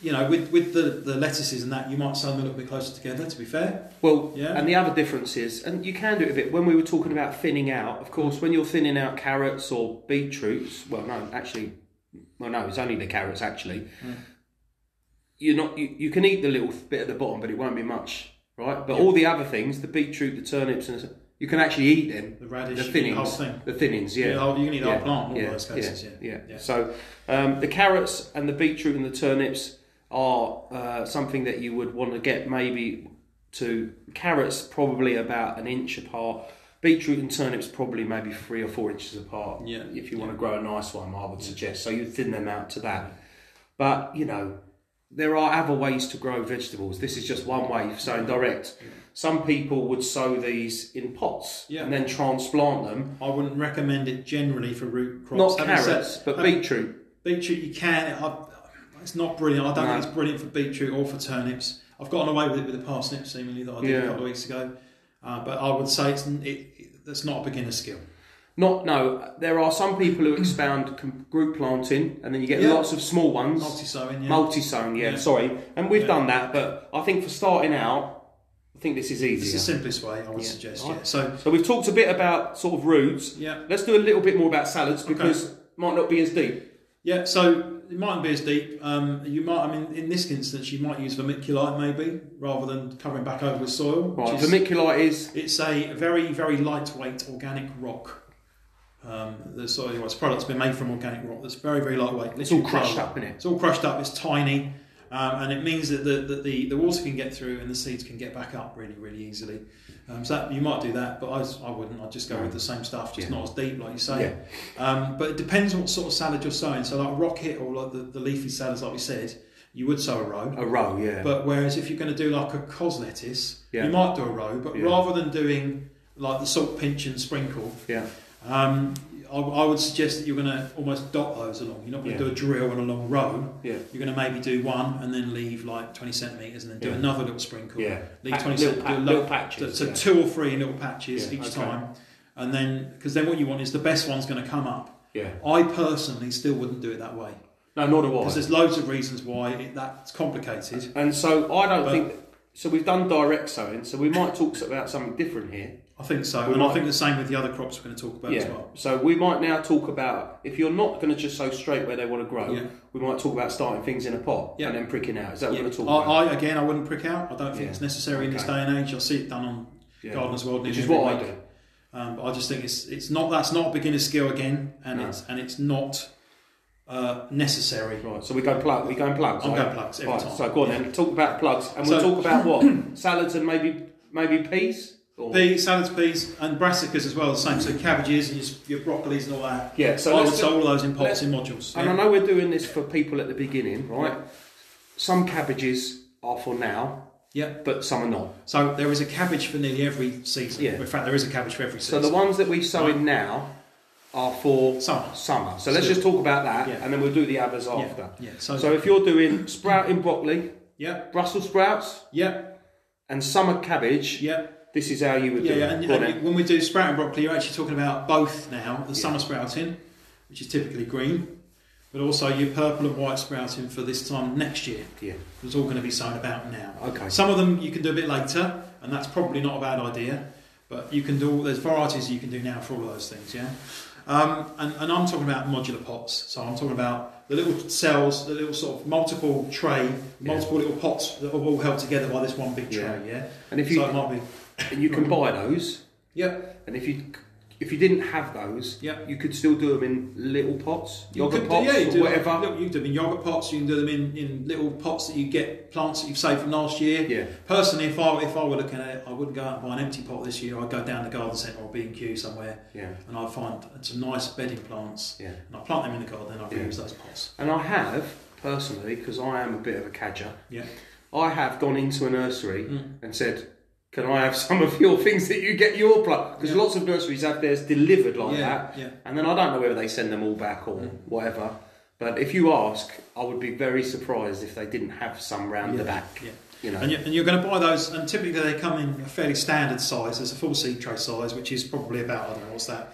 you know, with with the, the lettuces and that, you might sell them a little bit closer together. To be fair, Well, Yeah. and the other difference is, and you can do it a bit, when we were talking about thinning out, of course, when you're thinning out carrots or beetroots, well, no, actually, well, no, it's only the carrots, actually. You're not, you, you can eat the little bit at the bottom, but it won't be much, right? But Yeah. all the other things, the beetroot, the turnips, and you can actually eat them. the radish, The the whole thinnings, thing. the thinnings, yeah. You, whole, can eat the Yeah, whole plant in all yeah, those cases. yeah, Yeah, yeah. So um, the carrots and the beetroot and the turnips are uh, something that you would want to get maybe to carrots probably about an inch apart. Beetroot and turnips probably maybe three or four inches apart. Yeah. If you want to grow a nice one, I would suggest. So you thin them out to that. But you know, there are other ways to grow vegetables. This is just one way of sowing direct. Some people would sow these in pots Yeah. and then transplant them. I wouldn't recommend it generally for root crops. Not Having said- carrots, but beetroot. Beetroot, you can. I, it's not brilliant. I don't No. think it's brilliant for beetroot or for turnips. I've gotten away with it with the parsnip seemingly that I did Yeah. a couple of weeks ago. Uh, but I would say it's it, it, that's not a beginner skill. Not no. There are some people who expound group planting, and then you get Yeah. lots of small ones, Multi-sowing, yeah. Multi-sowing, Yeah, Yeah. sorry, and we've done that. But I think for starting out, I think this is easier. It's the simplest way, I would Yeah. suggest. Right. Yeah. So so we've talked a bit about sort of roots. yeah, Let's do a little bit more about salads because might not be as deep. yeah. So it mightn't be as deep. Um, you might. I mean, in this instance, you might use vermiculite maybe rather than covering back over with soil. Right, is- vermiculite is It's a very, very lightweight organic rock. Um, the soil, well, this product's been made from organic rock. That's very, very lightweight. it's all crushed up in it. It's all crushed up. It's tiny, um, and it means that the, that the the water can get through and the seeds can get back up really, really easily. Um, so that, you might do that, but I, I wouldn't. I'd just go with the same stuff, just Yeah. not as deep, like you say. Um, but it depends what sort of salad you're sowing. So like rocket or like the, the leafy salads, like we said, you would sow a row. A row, yeah. But whereas if you're going to do like a cos lettuce, Yeah. you might do a row. But Yeah. rather than doing like the salt pinch and sprinkle, yeah, um, I, I would suggest that you're going to almost dot those along. You're not going to Yeah. do a drill and a long row. yeah, You're going to maybe do one and then leave like 20 centimetres and then do Yeah. another little sprinkle. yeah. Leave Pa- 20 little, cent- pa- little patches. So, so yeah. two or three little patches Yeah, each okay. time. And then, because then what you want is the best one's going to come up. yeah. I personally still wouldn't do it that way. No, nor do I. Because there's loads of reasons why it, that's complicated. And so I don't But- think. So we've done direct sowing. So we might talk about something different here. I think so. We and might- I think the same with the other crops we're going to talk about as Yeah. well. So we might now talk about if you're not going to just sow straight where they want to grow. Yeah. We might talk about starting things in a pot Yeah. and then pricking out. Is that what Yeah. we're going to talk about? I, again, I wouldn't prick out. I don't think Yeah. it's necessary in this day and age. I see it done on Yeah. Gardener's World, Which is what I do. Um, but I just think it's it's not that's not a beginner skill again, and No. it's and it's not uh, necessary. Right. So we go plug. We go plugs. I'm right? going plugs every Right, time. So go on then. Talk about plugs, and we'll talk about what salads and maybe maybe peas. Or, Peas, salads, peas, and brassicas as well. The same. So cabbages and your, your broccolis and all that. Yeah. So I would let's do- all those in pots in modules. And I yeah. know we're doing this for people at the beginning, right? Some cabbages are for now, Yeah. but some are not. So there is a cabbage for nearly every season. Yeah. In fact, there is a cabbage for every season. So season. the ones that we sow in now are for Summer. Summer. So let's just talk about that, Yeah. and then we'll do the others after. Yeah. So, So if you're doing sprouting broccoli, yeah, Brussels sprouts, yeah, and summer cabbage, yeah. This is how you would Yeah, do yeah, it. and, and when we do sprouting broccoli, you're actually talking about both now the summer sprouting, which is typically green, but also your purple and white sprouting for this time next year. yeah. It's all going to be sown about now. Okay. Some of them you can do a bit later, and that's probably not a bad idea. But you can do there's varieties you can do now for all of those things, yeah. Um, and, and I'm talking about modular pots, so I'm talking about the little cells, the little sort of multiple tray, multiple little pots that are all held together by this one big tray, Yeah. yeah. And if you so it might be, and you can buy those, yeah, and if you if you didn't have those, Yeah. you could still do them in little pots, You yogurt could pots, yeah, you do whatever. Look, you can do them in yogurt pots. You can do them in, in little pots that you get plants that you've saved from last year. Yeah. Personally, if I if I were looking at it, I wouldn't go out and buy an empty pot this year. I'd go down the garden centre or B and Q somewhere, Yeah. and I'd find some nice bedding plants, Yeah. and I plant them in the garden. and I Yeah. use those pots. And I have personally, because I am a bit of a cadger, Yeah. I have gone into a nursery Mm. and said, "Can I have some of your things that you get your plug? Because Yeah. lots of nurseries have theirs delivered like yeah, that, yeah. and then I don't know whether they send them all back or Mm. whatever. But if you ask, I would be very surprised if they didn't have some round the back. yeah. You know, And, you, and you're going to buy those, and typically they come in a fairly standard size. There's a full seed tray size, which is probably about I don't know what's that,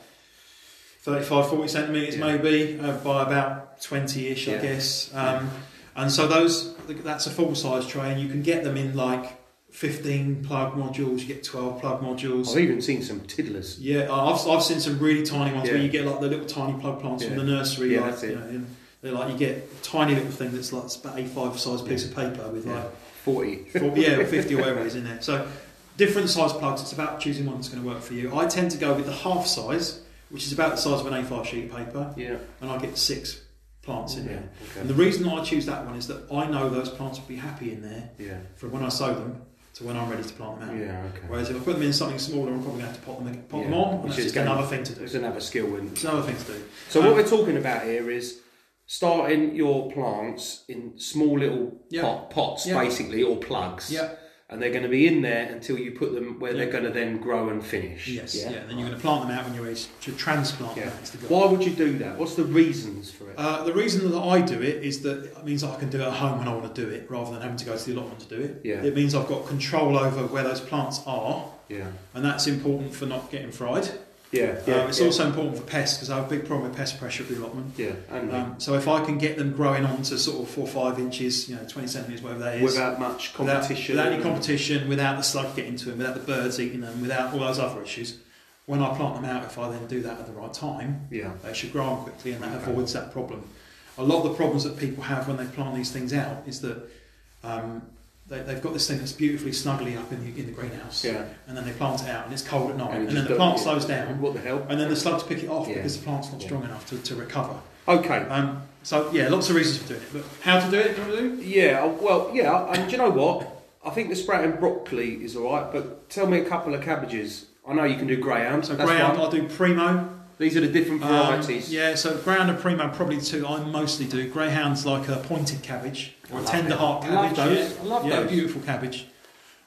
35, 40 centimeters Yeah. maybe uh, by about 20ish, I Yeah. guess. Um, and so those that's a full size tray, and you can get them in like 15 plug modules. You get 12 plug modules. I've even seen some tiddlers. Yeah, I've, I've seen some really tiny ones where you get like the little tiny plug plants from the nursery. Yeah, like, that's it. You know, and they're like you get a tiny little thing that's like about A5 size piece of paper with Yeah. like Forty. 40, yeah, 50 or whatever it is in there. So different size plugs. It's about choosing one that's going to work for you. I tend to go with the half size, which is about the size of an A5 sheet of paper, Yeah. and I get six plants in Yeah. there. Okay. And the reason I choose that one is that I know those plants will be happy in there Yeah. from when I sow them to when I'm ready to plant them out. Yeah. Okay. Whereas if I put them in something smaller, I'm probably going to have to pot them, pot them on, and which that's is just another thing to do. It's another skill. And It's another thing to do. so Um, what we're talking about here is starting your plants in small little Yeah. pot, pots, Yeah. basically, or plugs. Yeah. And they're going to be in there until you put them where Yeah. they're going to then grow and finish. Yes. Yeah. Yeah. And then you're going to plant them out when you're ready to transplant Yeah. them. That's. Why would you do that? What's the reasons for it? Uh, the reason that I do it is that it means I can do it at home when I want to do it, rather than having to go to the allotment to do it. Yeah. It means I've got control over where those plants are, yeah. and that's important for not getting fried. Yeah. Um, it's also important for pests because I have a big problem with pest pressure at the allotment. Yeah. And Um, so if I can get them growing on to sort of four or five inches, you know, 20 centimetres, whatever that is, without much without- competition. without, any competition, without the slug getting to them, without the birds eating them, without all those other issues, when I plant them out, if I then do that at the right time, Yeah. they should grow on quickly and that Okay. avoids that problem. A lot of the problems that people have when they plant these things out is that um, they, they've got this thing that's beautifully snugly up in the, in the greenhouse Yeah. and then they plant it out and it's cold at night And and, then the plant slows down What the hell? and then the slugs pick it off Yeah. because the plant's not Yeah. strong enough to, to recover. Okay. Um, so yeah, lots of reasons for doing it. But how to do it? Do you want to do? Yeah, well, yeah, and do you know what? I think the sprouting broccoli is all right, but tell me a couple of cabbages. I know you can do greyhound. So one. I'll do primo. These are the different Um, varieties. yeah, so greyhound and primo probably the two I mostly do. Greyhound's like a pointed cabbage or a tender heart I love cabbage. those. Yeah, I love yeah, those. beautiful cabbage.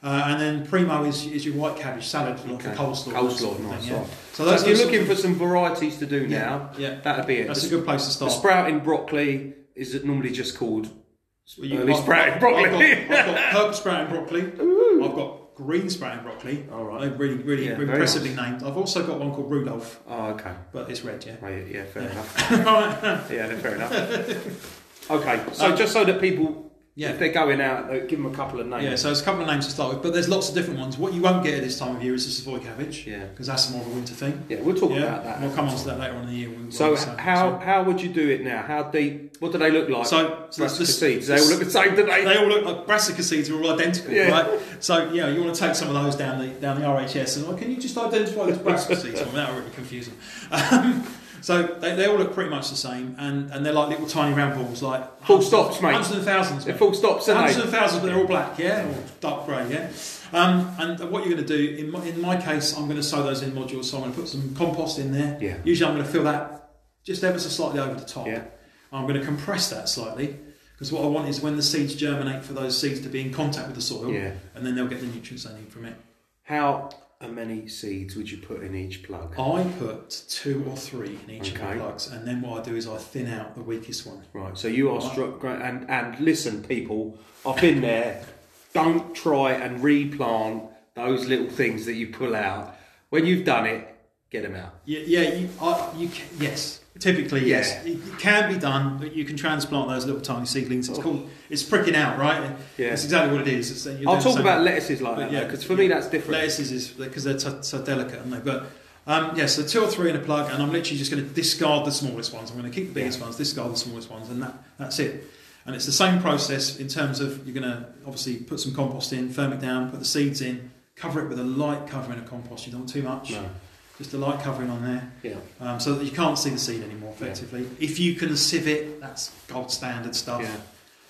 Uh, and then primo is, is your white cabbage salad, like Okay. a coleslaw. Coleslaw, nice. thing, yeah. So So if you're looking for some varieties to do now, yeah, that'd be it. that's the, a good place to the start. sprouting broccoli is it normally just called Well, you- early I've- sprouting I've broccoli. got, I've got purple sprouting broccoli. I've got green sprouting broccoli. All right. They're really, really Yeah, impressively nice. named. I've also got one called Rudolph, Oh, okay. but it's red, yeah. Oh, yeah, yeah, fair Yeah. enough. Yeah, fair enough. okay, so Um, just so that people, Yeah. if they're going out, give them a couple of names. Yeah, so there's a couple of names to start with, but there's lots of different ones. What you won't get at this time of year is the Savoy cabbage, Yeah. because that's more of a winter thing. Yeah, we'll talk yeah, about that. We'll come on to that later on in the year. when we- So, we how how would you do it now? How deep? What do they look like? So, so brassica the- seeds. They all look the same, do they? They all look like brassica seeds are all identical, Yeah. right? So yeah, you want to take some of those down the down the RHS and like, can you just identify those brassica seeds? Well, that would really confuse them. Um, so they, they all look pretty much the same, and, and they're like little tiny round balls, like Full hundreds- stops, mate. hundreds and thousands. They're full stops, aren't Hundreds they? of thousands, but they're all black, yeah, or dark grey, yeah. Um, and what you're going to do, in my, in my case, I'm going to sow those in modules. So I'm going to put some compost in there. Yeah. Usually, I'm going to fill that just ever so slightly over the top. Yeah. I'm going to compress that slightly because what I want is when the seeds germinate, for those seeds to be in contact with the soil, Yeah. and then they'll get the nutrients they need from it. How many seeds would you put in each plug? I put two or three in each of the plugs, and then what I do is I thin out the weakest one. Right, so you are struck, and and listen, people, I've been there. Don't try and replant those little things that you pull out. When you've done it, get them out. Yeah, yeah, you, I, you can, yes. Typically, yes, Yeah. it, it can be done, but you can transplant those little tiny seedlings. It's called it's pricking out, right? Yeah. That's exactly what it is. It's, you're I'll talk about lettuces like But that yeah, because for me that's different. Lettuces is because they're so, so delicate, aren't they? But um, yeah, so two or three in a plug, and I'm literally just going to discard the smallest ones. I'm going to keep the biggest ones, discard the smallest ones, and that that's it. And it's the same process in terms of you're going to obviously put some compost in, firm it down, put the seeds in, cover it with a light covering of compost. You don't want too much, No. Just a light covering on there, Yeah. um, so that you can't see the seed anymore. Effectively, if you can sieve it, that's gold standard stuff. Yeah.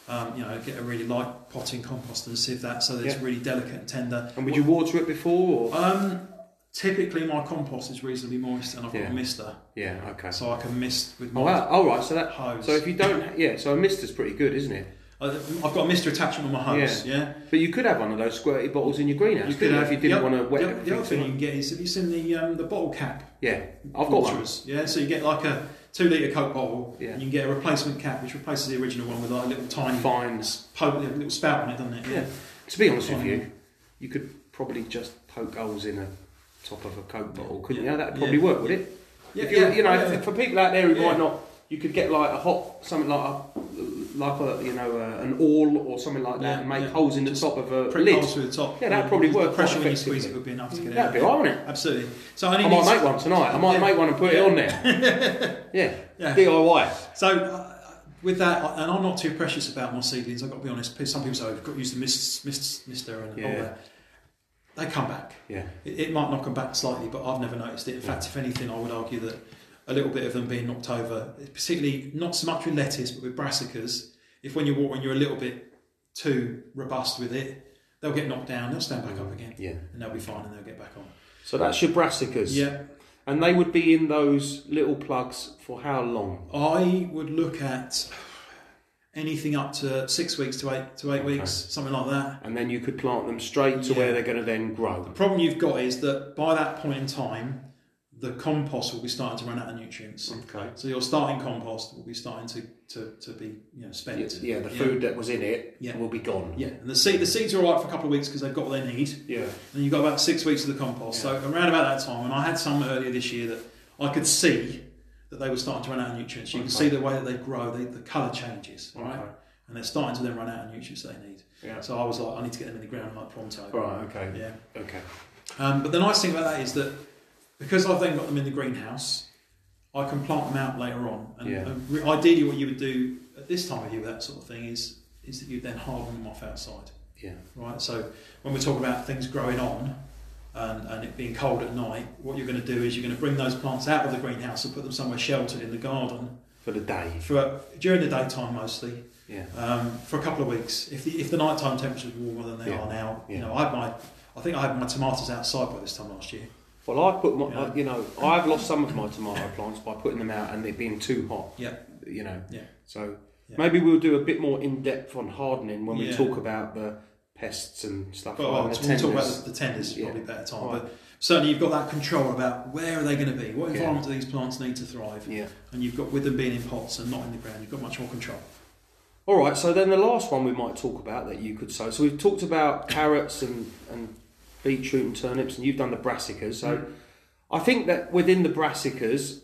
Um, you know, get a really light potting compost and sieve that so that it's really delicate and tender. And would you water it before? Or? Um, typically, my compost is reasonably moist, and I've got Yeah. a mister, Yeah. Okay. so I can mist with my Oh wow. All right. So that. hose. So if you don't, yeah. So a mister's pretty good, isn't it? I- I've got a mister attachment on my hose. Yeah, But you could have one of those squirty bottles in your greenhouse. You could have if you didn't the, want to wet everything. the other thing you can get is have you seen the um, the bottle cap? Yeah. I've got one. Yeah, so you get like a two litre Coke bottle. Yeah. and you can get a replacement cap which replaces the original one with like a little tiny Fines. poke, a little spout on it, doesn't it? Yeah. To be honest with you, you could probably just poke holes in a top of a Coke bottle, couldn't Yeah. you? That'd probably Yeah. work, would it? Yeah, you, yeah, you know, yeah. for people out there who Yeah. might not, you could get like a hot something like a like a you know an awl or something like that, Yeah, and make yeah. holes in the Just top of a lid. holes through the top. Yeah, that'd probably The work pressure when you squeeze it would be enough to get it That'd out. be wouldn't it? Absolutely. So I I might make one tonight. I might Yeah. make one and put Yeah. it on there. yeah. Yeah. DIY. So uh, with that, and I'm not too precious about my seedlings. I've got to be honest. Some people say I've got used to use the mist, mist, mister and all that. They come back. Yeah. It, it might knock them back slightly, but I've never noticed it. In fact, if anything, I would argue that a little bit of them being knocked over, particularly not so much with lettuce, but with brassicas, if when you're watering you're a little bit too robust with it, they'll get knocked down, they'll stand back up mm. again, Yeah. and they'll be fine and they'll get back on. So that's your brassicas. Yeah, And they would be in those little plugs for how long? I would look at anything up to six weeks to eight to eight Okay. weeks, something like that. And then you could plant them straight to Yeah. where they're going to then grow. The problem you've got is that by that point in time, the compost will be starting to run out of nutrients. Okay. So your starting compost will be starting to, to, to be you know spent. Yeah, the food that was in it Yeah. will be gone. Yeah, and the seed the seeds are all right for a couple of weeks because they've got what they need. Yeah. And you've got about six weeks of the compost. So around about that time, and I had some earlier this year that I could see that they were starting to run out of nutrients. You can see the way that they grow, they, the colour changes, right? Okay. And they're starting to then run out of nutrients they need. Yeah. So I was like, I need to get them in the ground like pronto. Right, okay. Yeah. Okay. Um, but the nice thing about that is that because I've then got them in the greenhouse, I can plant them out later on. And, Yeah. and re- ideally, what you would do at this time of year with that sort of thing is is that you then harden them off outside. Yeah. Right. So when we talk about things growing on and, and it being cold at night, what you're going to do is you're going to bring those plants out of the greenhouse and put them somewhere sheltered in the garden For the day. for during the daytime mostly Yeah. um, for a couple of weeks. If the if the nighttime temperatures are warmer than they Yeah. are now, you know, I had my I think I had my tomatoes outside by this time last year. Well, I put my, Yeah. you know, I've lost some of my tomato plants by putting them out and it being too hot. Yeah. You know. Yeah. So Yeah. maybe we'll do a bit more in depth on hardening when we Yeah. talk about the pests and stuff But like well, that. when we talk about the, the tenders, is probably better time. Right. But certainly, you've got that control about where are they going to be, what environment do these plants need to thrive, Yeah. and you've got with them being in pots and not in the ground, you've got much more control. All right. So then the last one we might talk about that you could sow. So we've talked about carrots and and beetroot and turnips, and you've done the brassicas. So mm. I think that within the brassicas,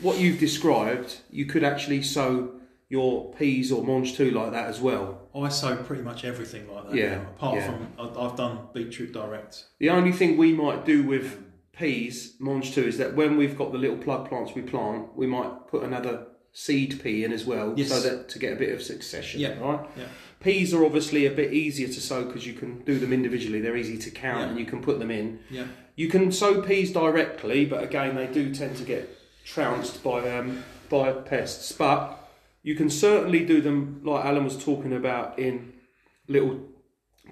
what you've described, you could actually sow your peas or mangetout like that as well. Oh, I sow pretty much everything like that. Yeah, now, apart yeah. from I've done beetroot direct. The only thing we might do with peas, mangetout, is that when we've got the little plug plants we plant, we might put another seed pea in as well, Yes. so that to get a bit of succession. Yeah. Right. Yeah. Peas are obviously a bit easier to sow because you can do them individually. They're easy to count Yeah. and you can put them in. Yeah. You can sow peas directly, but again, they do tend to get trounced by um, by pests. But you can certainly do them like Alan was talking about in little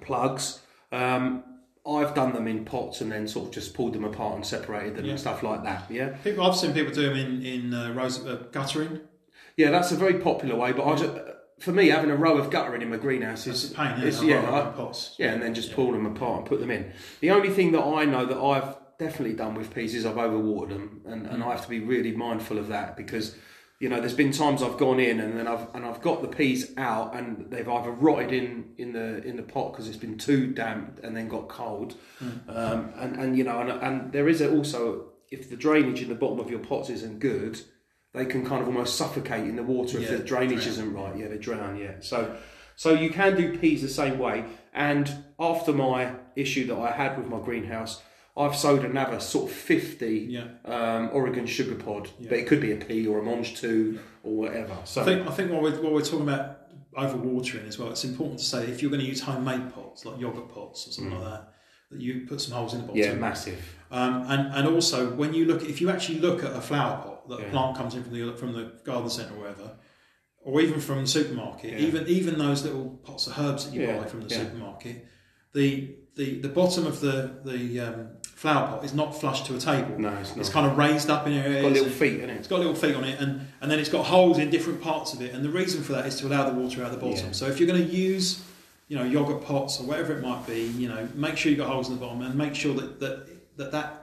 plugs. Um, I've done them in pots and then sort of just pulled them apart and separated them Yeah. and stuff like that. Yeah, People, I've seen people do them in in uh, rose uh, guttering. yeah, that's a very popular way. But I just, for me, having a row of guttering in my greenhouse is a pain, it? yeah, I- pots. yeah, and then just pull them apart and put them in. The only thing that I know that I've definitely done with peas is I've overwatered them, and, and I have to be really mindful of that because you know there's been times I've gone in and then I've and I've got the peas out and they've either rotted in in the in the pot because it's been too damp and then got cold, um, and and you know and, and there is also if the drainage in the bottom of your pots isn't good. They can kind of almost suffocate in the water if the drainage drown. isn't right. Yeah, they drown. Yeah, so so you can do peas the same way. And after my issue that I had with my greenhouse, I've sowed another sort of 50 Yeah. um, Oregon sugar pod, Yeah. but it could be a pea or a mangetout or whatever. So I think I think while we're, while we're talking about overwatering as well, it's important to say if you're going to use homemade pots like yogurt pots or something like that, that you put some holes in the bottom. Mm. yeah, massive. Um, and and also when you look, if you actually look at a flower pot that Yeah. a plant comes in from the from the garden centre or wherever, or even from the supermarket, Yeah. even even those little pots of herbs that you Yeah, buy from the supermarket, the the the bottom of the the um, flower pot is not flush to a table. No, it's not. It's kind of raised up in areas. got little feet in it. it's got little feet on it, and, and then it's got holes in different parts of it. And the reason for that is to allow the water out the bottom. So if you're going to use, you know, yogurt pots or whatever it might be, you know, make sure you've got holes in the bottom, and make sure that that that, that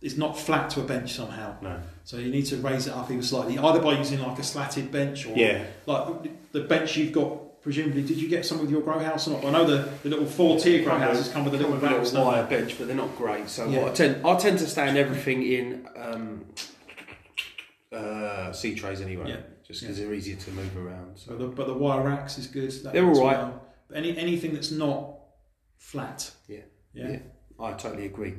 is not flat to a bench somehow. No. So you need to raise it up even slightly, either by using like a slatted bench or Yeah. like the bench you've got. Presumably, did you get some with your grow house or not? I know the, the little four tier grow houses come with a little with a little wire bench, but they're not great. So Yeah. what I tend, I tend to stand everything in um, uh, seed trays anyway, Yeah. just because they're easier to move around. So But the, but the wire racks is good. That They're all right. well. But Any anything that's not flat. Yeah. Yeah. Yeah. I totally agree.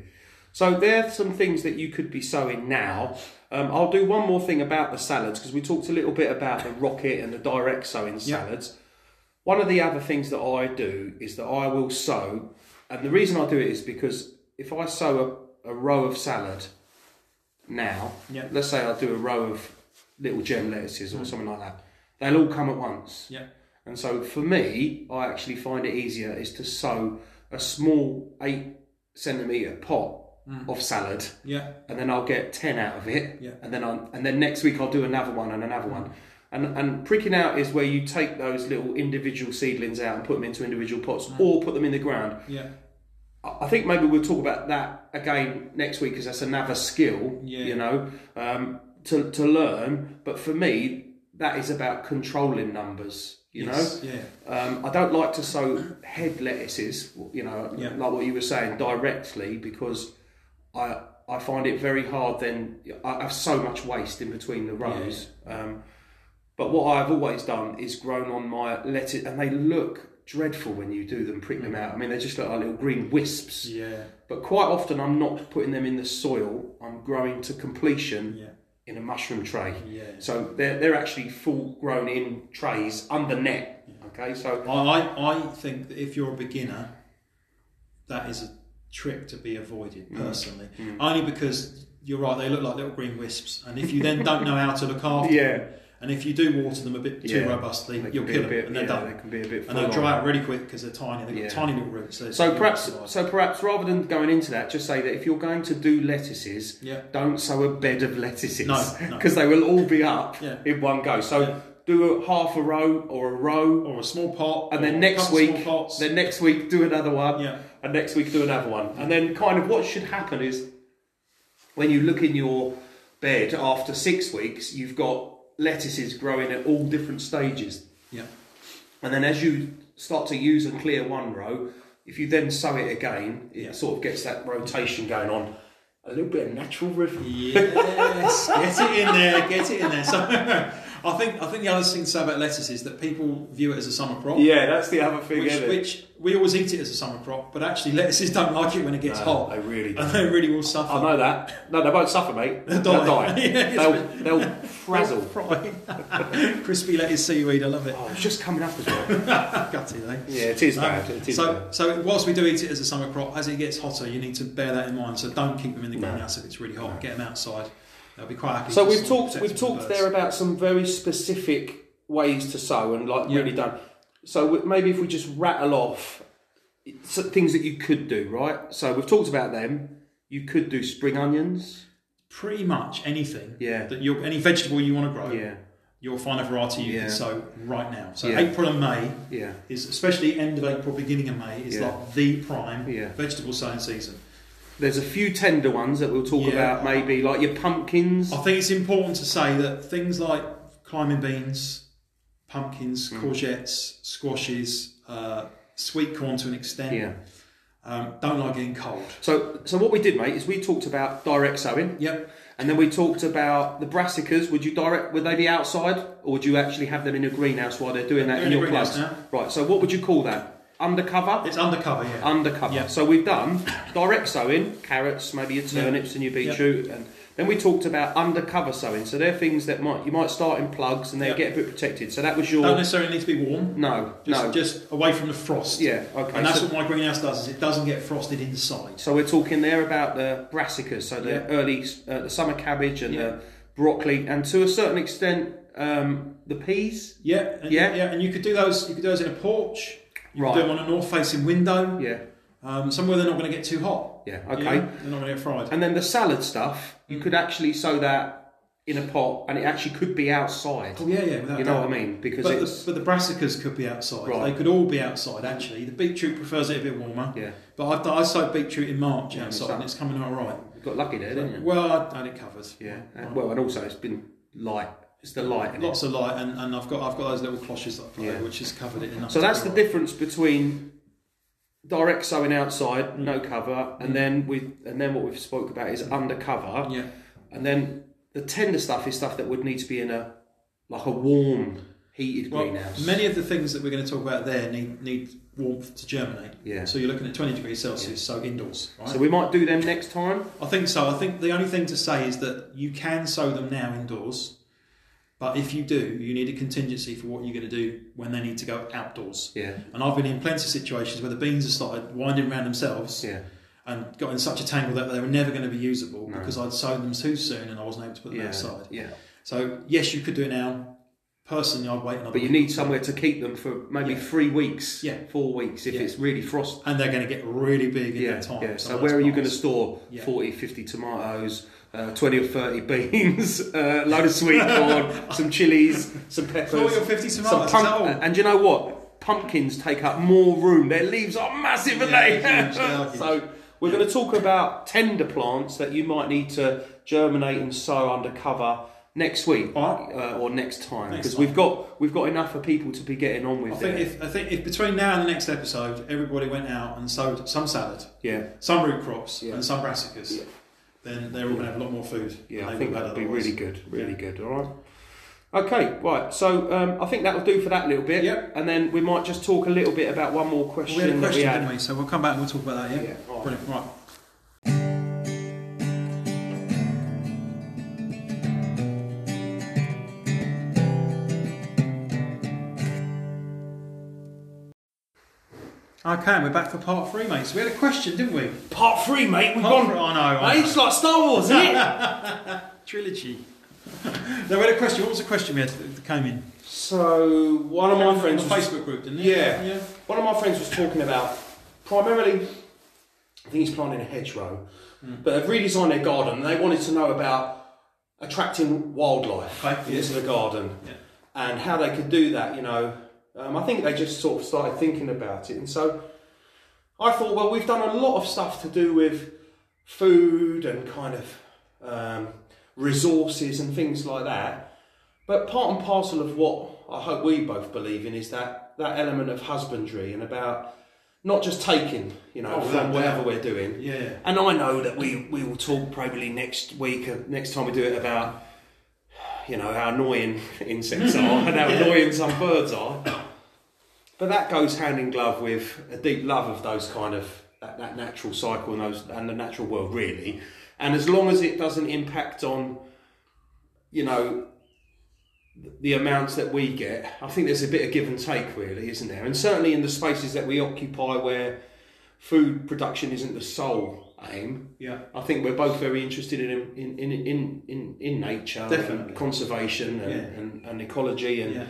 So there are some things that you could be sowing now. Um, I'll do one more thing about the salads because we talked a little bit about the rocket and the direct sowing salads. One of the other things that I do is that I will sow, and the reason I do it is because if I sow a, a row of salad now, Yeah. let's say I do a row of little gem lettuces or something like that, they'll all come at once. Yeah. And so for me, I actually find it easier is to sow a small eight centimeter pot of salad, Yeah. and then I'll get ten out of it. Yeah. And then I and then next week I'll do another one and another one. And and pricking out is where you take those little individual seedlings out and put them into individual pots, or put them in the ground. Yeah. I I think maybe we'll talk about that again next week because that's another skill, Yeah. you know, um, to, to learn. But for me, that is about controlling numbers, you Yes, know. Yeah. Um, I don't like to sow head lettuces, you know, Yeah. like what you were saying, directly because I I find it very hard. Then I have so much waste in between the rows. Um, but what I've always done is grown on my lettuce, and they look dreadful when you do them, prick them out. I mean, they just look like little green wisps. Yeah. But quite often, I'm not putting them in the soil. I'm growing to completion Yeah. in a mushroom tray. Yeah. So they're they're actually full grown in trays under net. Okay, so I, I I think that if you're a beginner, that is a trick to be avoided Mm. personally. Only because you're right, they look like little green wisps, and if you then don't know how to look after Yeah. them, and if you do water them a bit too Yeah. robustly, you'll kill them, bit, and they're yeah, done. they can be a bit. And they'll dry out really quick because they're tiny. They've got tiny little roots. So, So perhaps, so perhaps rather than going into that, just say that if you're going to do lettuces, Yeah. don't sow a bed of lettuces No, no. because they will all be up in one go. So do a half a row or a row, or a small pot, and then next week, then next week do another one, Yeah. And next week do another one, and then kind of what should happen is when you look in your bed after six weeks, you've got lettuces growing at all different stages. yeah, And then as you start to use and clear one row, if you then sow it again, it Yeah. sort of gets that rotation going on. A little bit of natural rhythm. Yes, get it in there, get it in there. So, I think I think the other thing to say about lettuce is that people view it as a summer crop, Yeah, that's the other thing, which, isn't it? which we always eat it as a summer crop, but actually lettuces don't like it when it gets No, hot, They really do. and they really will suffer. I know that. No, they won't suffer, mate. They'll die. die. Yeah, they'll, they'll frazzle. Fry. Crispy lettuce seaweed, I love it. Oh, it's just coming up as well. Gutted, eh? Yeah, it is Um, bad. It is so, bad. so whilst we do eat it as a summer crop, as it gets hotter, you need to bear that in mind. So don't keep them in the No. greenhouse if it's really hot. Get them outside. They'll be quite happy. So we've talked we've talked there about some very specific ways to sow and like Yeah. really done. So maybe if we just rattle off things that you could do, right? So we've talked about them. You could do spring onions. pretty much anything Yeah. that you any vegetable you want to grow. Yeah. you'll find a variety you Yeah. can sow right now. So Yeah. April and May Yeah. is, especially end of April, beginning of May, is like the prime vegetable sowing season. There's a few tender ones that we'll talk Yeah. about, maybe like your pumpkins. I think it's important to say that things like climbing beans, pumpkins, Mm. courgettes, squashes, uh, sweet corn to an extent, Yeah. um, don't like getting cold. So, so what we did, mate, is we talked about direct sowing, Yep. and then we talked about the brassicas. Would you direct? Would they be outside, or would you actually have them in a greenhouse while they're doing that They're in in your plugs? now. Right. So, what would you call that? Undercover. It's undercover, yeah. Undercover. Yeah. So we've done direct sowing, carrots, maybe your turnips and your Yeah. beetroot, and then we talked about undercover sowing. So they're things that might you might start in plugs and they Yeah. get a bit protected. So that was your don't necessarily need to be warm. no, Just, no, just away from the frost. yeah, okay. And that's so, what my greenhouse does. Is it doesn't get frosted inside. so we're talking there about the brassicas, so the Yeah. early uh, the summer cabbage and Yeah. the broccoli, and to a certain extent um, the peas. Yeah, and, Yeah. yeah, and you could do those. You could do those in a porch. You Right. could do them on a north-facing window. Yeah, Um, somewhere they're not going to get too hot. yeah, okay. know? They're not going to get fried. And then the salad stuff, you Mm. could actually sow that in a pot, and it actually could be outside. Oh yeah, yeah. You know doubt. what I mean? Because But the, but the brassicas could be outside. Right. They could all be outside actually. The beetroot prefers it a bit warmer. yeah, But I've, I sowed beetroot in March Yeah, outside and it's coming out all right. you got lucky there, didn't you? Well, I had it covered. Yeah. And, well, and also it's been light. It's the light. in it. Lots of light, and, and I've got I've got those little cloches that I put Yeah. which has covered it enough. So that's the difference between direct sowing outside, no cover, and mm. then we and then what we've spoke about is undercover, Yeah, and then the tender stuff is stuff that would need to be in a like a warm, heated well, greenhouse. many of the things that we're going to talk about there need need warmth to germinate. Yeah. So you're looking at 20 degrees Celsius, so indoors. Right? So we might do them next time. I think so. I think the only thing to say is that you can sow them now indoors, but if you do, you need a contingency for what you're going to do when they need to go outdoors. Yeah. And I've been in plenty of situations where the beans have started winding around themselves Yeah. and got in such a tangle that they were never going to be usable No. because I'd sowed them too soon and I wasn't able to put them Yeah. outside. Yeah. So yes, you could do it now. Personally, I'd wait another. But you week. need somewhere to keep them for maybe Yeah. three weeks, Yeah. four weeks if Yeah. it's really frost. and they're going to get really big in Yeah, that time. yeah. So, that's where are you going to store Yeah. 40, 50 tomatoes, uh, 20 or 30 beans, a load of sweet corn, some chilies, some peppers, 40 or 50 some pump- and you know what? Pumpkins take up more room. Their leaves are massive, aren't Yeah, they? huge, they are huge. so we're going to talk about tender plants that you might need to germinate and sow under cover next week right. uh, or next time because we've got we've got enough for people to be getting on with I think if I think if between now and the next episode, everybody went out and sowed some salad, yeah, some root crops, Yeah. and some brassicas, Yeah. Then they're all going to have a lot more food. Yeah, I think that'd be otherwise. really good, really Yeah. good. All right. Okay, right. So um, I think that will do for that little bit. Yep. And then we might just talk a little bit about one more Well, question, we had a question, we had. didn't we? So we'll come back and we'll talk about that. Yeah. Yeah, right. Brilliant. Right. Okay, and we're back for part three, mate. So we had a question, didn't we? Part three, mate. We've Part gone. three- I know. I Hey, know. it's like Star Wars, isn't it? Trilogy. no, we had a question. What was the question we had that came in? so one of my friends the was Facebook group, didn't it? Yeah. Yeah. One of my friends was talking about primarily, I think he's planting a hedgerow, hmm. but they've redesigned their garden. and They wanted to know about attracting wildlife Okay, into the garden Yeah. and how they could do that. You know, um, I think they just sort of started thinking about it, and so I thought, well, we've done a lot of stuff to do with food and kind of um, resources and things like that. But part and parcel of what I hope we both believe in is that that element of husbandry and about not just taking, you know, Oh, from whatever we're doing. Yeah. And I know that we, we will talk probably next week, uh, next time we do it about, you know, how annoying insects are and how annoying some birds are. But that goes hand in glove with a deep love of those kind of that, that natural cycle and those and the natural world really. And as long as it doesn't impact on, you know, the amounts that we get, I think there's a bit of give and take really, isn't there? And certainly in the spaces that we occupy where food production isn't the sole aim, Yeah. I think we're both very interested in in in in in, in nature, Definitely. and conservation, and, Yeah. and, and ecology, and Yeah.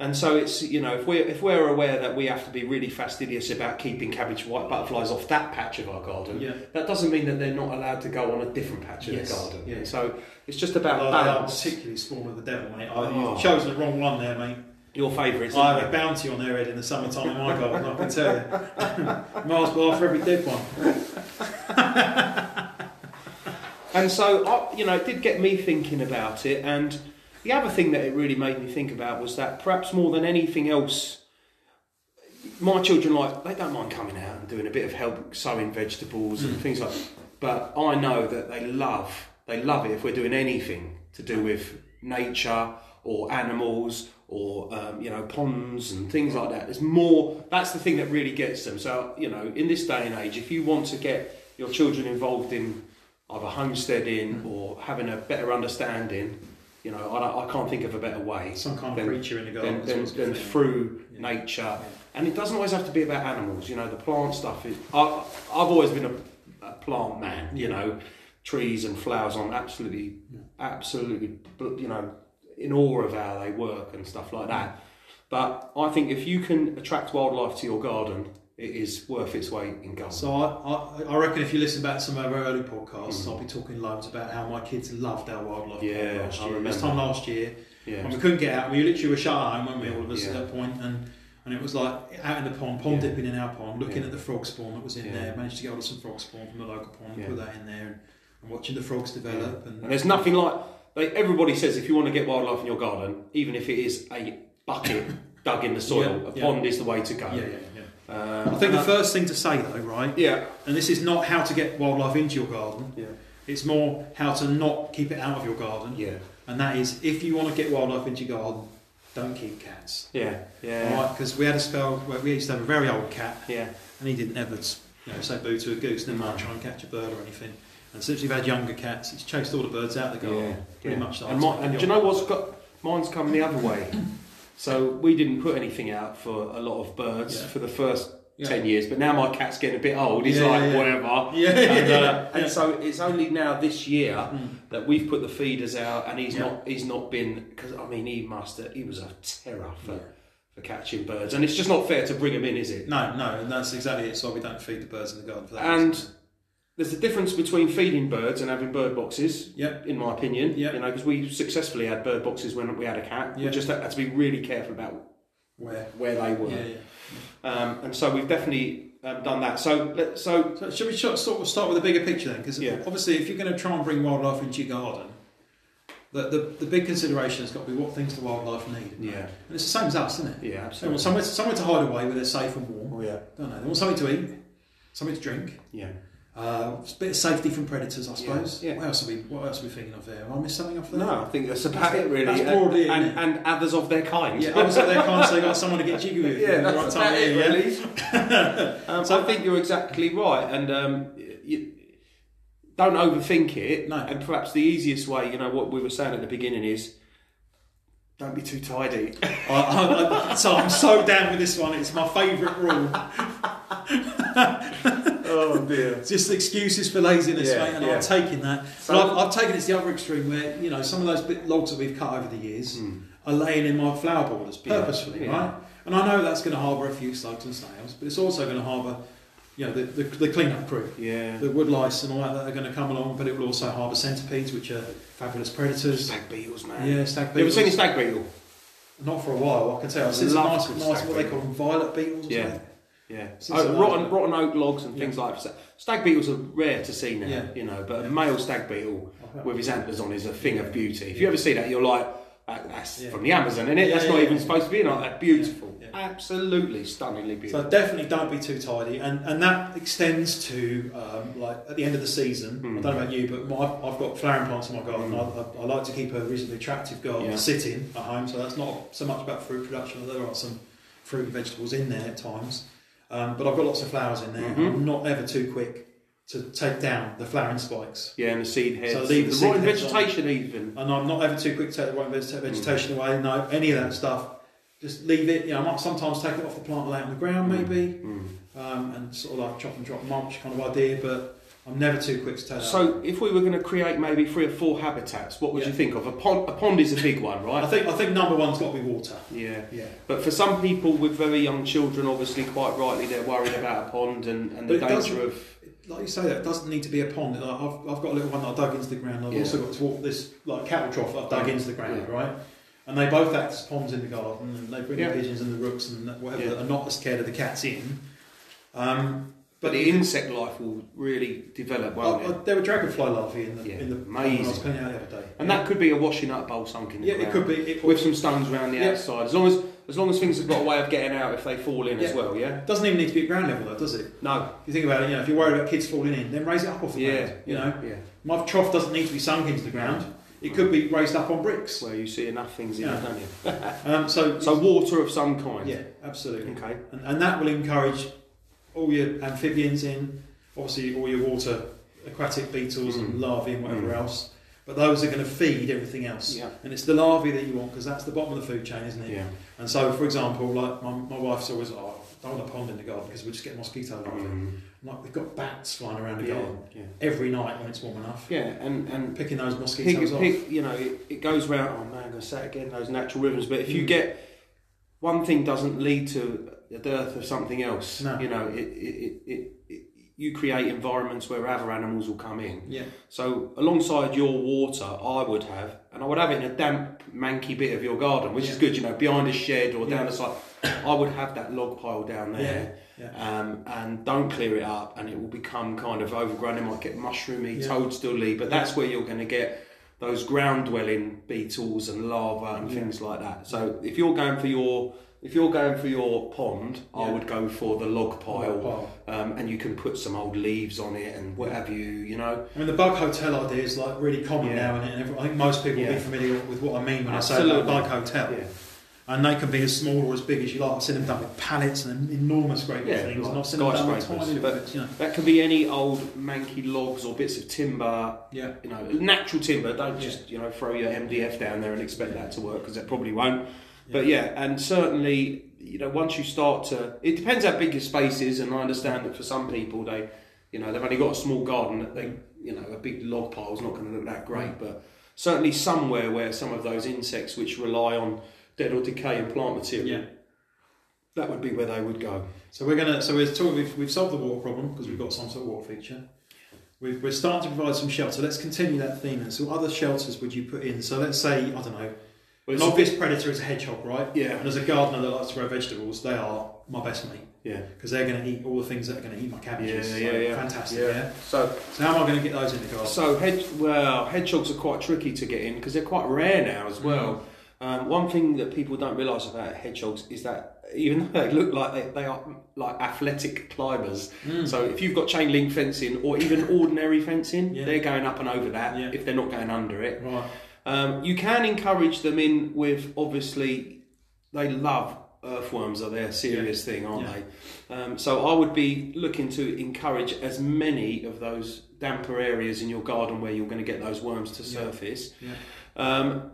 And so it's you know if we're if we're aware that we have to be really fastidious about keeping cabbage white butterflies off that patch of our garden, Yeah. that doesn't mean that they're not allowed to go on a different patch of Yes, the garden. yeah. So it's just about Well, they are balance. particularly spawn of the devil, mate. I, Oh. You've chosen the wrong one there, mate. Your favourites. I have a bounty on their head in the summertime in my garden, I can tell you. Miles below for every dead one. And so, I, you know, it did get me thinking about it. And the other thing that it really made me think about was that perhaps more than anything else, my children like they don't mind coming out and doing a bit of help sowing vegetables and things like. that. But I know that they love they love it if we're doing anything to do with nature or animals or um, you know ponds and things like that. There's more. That's the thing that really gets them. So you know, in this day and age, if you want to get your children involved in either homesteading or having a better understanding, you know, I, I can't think of a better way Some kind of creature in the garden. than, than, than through Yeah. nature. And it doesn't always have to be about animals. You know, the plant stuff is. I, I've always been a, a plant man. You know, trees and flowers. I'm absolutely, absolutely, you know, in awe of how they work and stuff like that. But I think if you can attract wildlife to your garden, it is worth its weight in gold. So I, I, I reckon if you listen back to some of our early podcasts, Mm. I'll be talking loads about how my kids loved our wildlife Yeah, last I year. This time last year, yeah. and we couldn't get out. We literally were shut at home, weren't we, all of us Yeah. at that point, and and it was like out in the pond, pond Yeah. dipping in our pond, looking at the frog spawn that was in there. Managed to get hold of some frog spawn from the local pond, Yeah. put that in there, and, and watching the frogs develop. And, And there's nothing like they, everybody says if you want to get wildlife in your garden, even if it is a bucket dug in the soil, a pond is the way to go. Uh, I think the and first thing to say though, right, yeah, and this is not how to get wildlife into your garden. yeah, It's more how to not keep it out of your garden. yeah, And that is, if you want to get wildlife into your garden, don't keep cats. yeah, yeah, Right? Because we had a spell where we used to have a very old cat, yeah. and he didn't ever, you know, say boo to a goose, never mind try and catch a bird or anything. And since we've had younger cats, it's chased all the birds out of the garden. Yeah, pretty yeah. much. And, my, and do you know what's got? Mine's come the other way. So we didn't put anything out for a lot of birds Yeah. for the first Yeah. ten years, but now my cat's getting a bit old. He's Yeah, like whatever. Yeah, and, uh, and so it's only now this year Mm. that we've put the feeders out, and he's not he's not been because I mean he must have, he was a terror for, for catching birds, and it's just not fair to bring him in, is it? No, no, and that's exactly it. So we don't feed the birds in the garden for that. And reason. There's a difference between feeding birds and having bird boxes. Yep. In my opinion, Yeah. you know, because we successfully had bird boxes when we had a cat. Yeah. We just had to be really careful about where? where they were, Yeah, yeah. um, and so we've definitely um, done that. So, let, so So should we sort sort of start with a bigger picture then? Because Yeah. obviously, if you're going to try and bring wildlife into your garden, the, the, the big consideration has got to be what things the wildlife need. yeah, And it's the same as us, isn't it? yeah, They want somewhere, somewhere to hide away where they're safe and warm. Oh yeah, Don't they? They want something to eat, something to drink, yeah. Uh, a bit of safety from predators, I suppose. yeah. What else are we? What else are we thinking of there? Have I missed something off there? No, I think that's about it really. That's And- broadly and, it? and others of their kind. Yeah, obviously they can't say got someone to get jiggy with. yeah, the that's right time about of it year, really. um, so I think you're exactly right, and um, you, don't overthink it. No. And perhaps the easiest way, you know, what we were saying at the beginning is. Don't be too tidy. I, I, I, so I'm so down with this one. It's my favourite rule. Oh dear. It's just excuses for laziness, Yeah, mate, and yeah. I'm taking that. So- but I've, I've taken it to the other extreme where, you know, some of those bit logs that we've cut over the years hmm. are laying in my flower borders purposefully, yeah. right? And I know that's going to harbour a few slugs and snails, but it's also going to harbour, you know, the, the, the clean-up crew. Yeah. The wood lice and all that that are going to come along, but it will also harbour centipedes, which are fabulous predators. Stag beetles, man. Yeah, stag beetles. You ever seen a stag beetle? Not for a while, I can tell. I've seen some nice, nice what they call them, violet beetles Yeah. something. Yeah. Oh, rotten, rotten oak logs and things like that. Stag beetles are rare to see now, Yeah. you know, but a male stag beetle with his antlers on is a thing of beauty. If you ever see that, you're like, that's from the Amazon, isn't it? That's not even supposed to be like that. Beautiful. Absolutely stunningly beautiful. So definitely don't be too tidy, and and that extends to um, like at the end of the season. Mm. I don't know about you, but my, I've got flowering plants in my garden. I, I, I like to keep a reasonably attractive garden to at home, so that's not so much about fruit production. There are some fruit and vegetables in there at times, um, but I've got lots of flowers in there. Mhm. I'm not ever too quick to take down the flowering spikes. yeah, and the seed heads. So leave the the seed rotten heads on. vegetation even. And I'm not ever too quick to take the white vegeta- vegetation away. No, any of that stuff. Just leave it. You know, I might sometimes take it off the plant and lay it on the ground, maybe Mm. um, and sort of like chop and drop mulch kind of idea. But I'm never too quick to turn. So, if we were going to create maybe three or four habitats, what would Yeah. you think of? A pond, a pond is a big one, right? I think I think number one's got to be water. Yeah. Yeah. But for some people with very young children, obviously, quite rightly, they're worried about a pond and, and the But it doesn't- danger of. Like you say, that doesn't need to be a pond. Like, I've, I've got a little one that I dug into the ground. I've Yeah. also got to walk this like cattle trough that I've dug into the ground, Yeah. right? And they both act as ponds in the garden, and they bring the pigeons and the rooks and whatever that are not as scared of the cats in. Um, But the insect life will really develop, won't it? there were dragonfly larvae in the Yeah. in the Amazing. I was cleaning out the other day. And that could be a washing up bowl sunk in the yeah, ground. it could be. It, With some stones around the Yeah. outside. As long as as long as things have got a way of getting out if they fall in as well, yeah? doesn't even need to be at ground level, though, does it? No. If you think about it, you know, if you're worried about kids falling in, then raise it up off the Yeah. ground. You know, Yeah. my trough doesn't need to be sunk into the ground. It could be raised up on bricks. Where you see enough things in Yeah. it, don't you? Um, so, So water of some kind. yeah, absolutely. Okay. And, and that will encourage all your amphibians in, obviously all your water aquatic beetles Mm. and larvae and whatever Mm. else. But those are going to feed everything else. Yeah. And it's the larvae that you want because that's the bottom of the food chain, isn't it? Yeah. And so, for example, like my, my wife's always, oh, I don't want a pond in the garden because we just get mosquito larvae. Mm. Like we've got bats flying around the Yeah. garden Yeah. every night when it's warm enough. Yeah, and and Picking those pick, mosquitoes off. pick, you know, it, it goes round. Oh man, I'm going to say it again. Those natural rhythms. But if you Mm. get one thing doesn't lead to a dearth of something else. No. You know, it, it, it, it, you create environments where other animals will come in. Yeah. So alongside your water, I would have, and I would have it in a damp, manky bit of your garden, which is good. You know, behind a shed or down Yeah. the side. I would have that log pile down there. Yeah. Um, and don't clear it up, and it will become kind of overgrown. It might get mushroomy, Yeah. toadstooly, but that's where you're going to get those ground dwelling beetles and larvae and Yeah. things like that. So if you're going for your if you're going for your pond, I would go for the log pile, Pile. um, and you can put some old leaves on it and what have you. You know, I mean, the bug hotel idea is like really common Yeah. now, and, and I think most people will Yeah. be familiar with what I mean when I say Absolutely. bug hotel. yeah, And they can be as small or as big as you like. I've seen them done with pallets and enormous great Yeah, things, like and I've seen them done with tiny but- bits, you know. that can be any old manky logs or bits of timber. Yeah. You know, natural timber. Don't Yeah. just you know throw your MDF down there and expect that to work because it probably won't. But yeah, and certainly, you know, once you start to, it depends how big your space is, and I understand that for some people, they, you know, they've only got a small garden that they, you know, a big log pile is not going to look that great, mm. but certainly somewhere where some of those insects which rely on dead or decaying plant material, Yeah. that would be where they would go. So we're gonna. So we're talking. We've, we've solved the water problem because we've got some sort of water feature. We've, we're starting to provide some shelter. Let's continue that theme. And so, what other shelters would you put in? So, let's say I don't know. Well, An obvious predator is a hedgehog, right? Yeah. And as a gardener that likes to grow vegetables, they are my best mate Yeah. because they're going to eat all the things that are going to eat my cabbages. Yeah, So, yeah, yeah. Fantastic. Yeah. Yeah. So, So how am I going to get those in the garden? so hedge, well, hedgehogs are quite tricky to get in because they're quite rare now as well. Um, one thing that people don't realise about hedgehogs is that even though they look like they, they are like athletic climbers, Mm. so if you've got chain link fencing or even ordinary fencing, Yeah. they're going up and over that Yeah. if they're not going under it. Right. Um, you can encourage them in with obviously they love earthworms are their serious thing, aren't Yeah. they? Um, so I would be looking to encourage as many of those damper areas in your garden where you're going to get those worms to surface. Yeah. Um,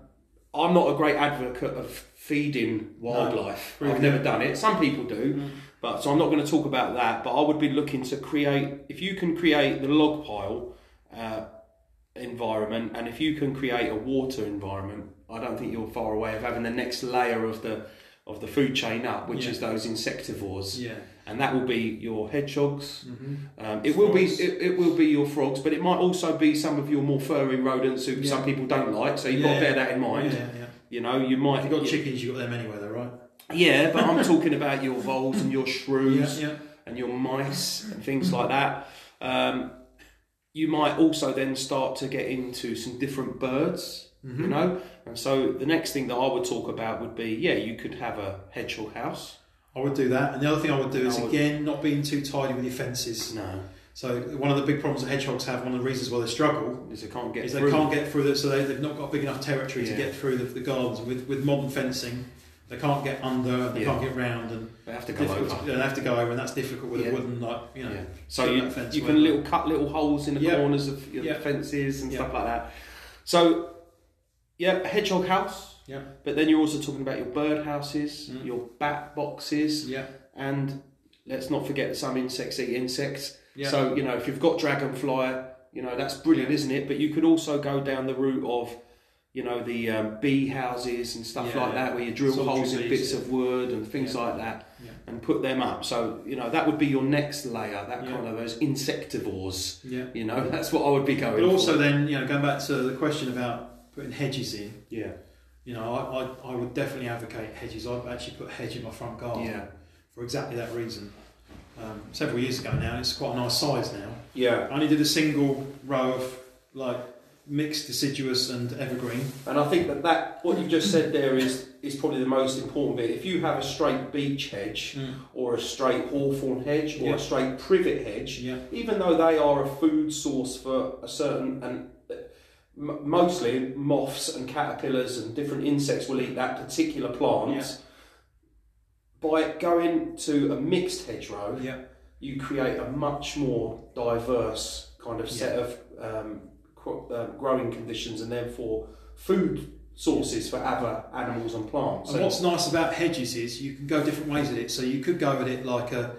I'm not a great advocate of feeding wildlife. No. I've never done it. Some people do, Mm. but so I'm not going to talk about that. But I would be looking to create, if you can create the log pile uh, environment, and if you can create a water environment, I don't think you're far away of having the next layer of the of the food chain up, which Yeah. is those insectivores, Yeah. and that will be your hedgehogs. Mm-hmm. Um, it will be it, it will be your frogs, but it might also be some of your more furry rodents who Yeah. some people don't like. So you've got to bear that in mind. Yeah, yeah. You know, you might If you've got chickens, you've got them anyway, though, right? Yeah, but I'm talking about your voles and your shrews Yeah, yeah. and your mice and things like that. Um, you might also then start to get into some different birds, Mm-hmm. you know. And so the next thing that I would talk about would be, yeah, you could have a hedgehog house. I would do that. And the other thing I would do is, would- again, not being too tidy with your fences. No, So, one of the big problems that hedgehogs have, one of the reasons why they struggle, because they can't get is through. they can't get through it, so they, they've not got big enough territory Yeah. to get through the, the gardens. With, with modern fencing, they can't get under, they Yeah. can't get round, and They have to go over. to- they have to go over, and that's difficult with Yeah. a wooden, like, you know. Yeah. So you, fence you can little cut little holes in the corners of your fences and stuff like that. So, yeah, a hedgehog house. Yeah. But then you're also talking about your bird houses, Mm. your bat boxes, Yeah. and let's not forget that some insects eat insects. Yeah. So you know, if you've got dragonfly, you know that's brilliant, isn't it? But you could also go down the route of, you know, the um, bee houses and stuff Yeah, like yeah. that, where you drill Solitary holes in bits yeah. of wood and things like that, and put them up. So you know that would be your next layer. That kind of those insectivores. Yeah. You know, that's what I would be going. But also for. then, you know, going back to the question about putting hedges in, yeah, you know, I, I, I would definitely advocate hedges. I've actually put a hedge in my front garden yeah, for exactly that reason. Um, several years ago now, it's quite a nice size now. yeah. I only did a single row of like mixed deciduous and evergreen. And I think that, that what you've just said there is is probably the most important bit. If you have a straight beech hedge or a straight hawthorn hedge or Yeah. a straight privet hedge, Yeah. even though they are a food source for a certain and uh, mostly moths and caterpillars and different insects will eat that particular plant. By going to a mixed hedgerow, Yeah. you create a much more diverse kind of set of um, um, growing conditions and therefore food sources for other animals and plants. And what's nice about hedges is you can go different ways with it. So you could go with it like a,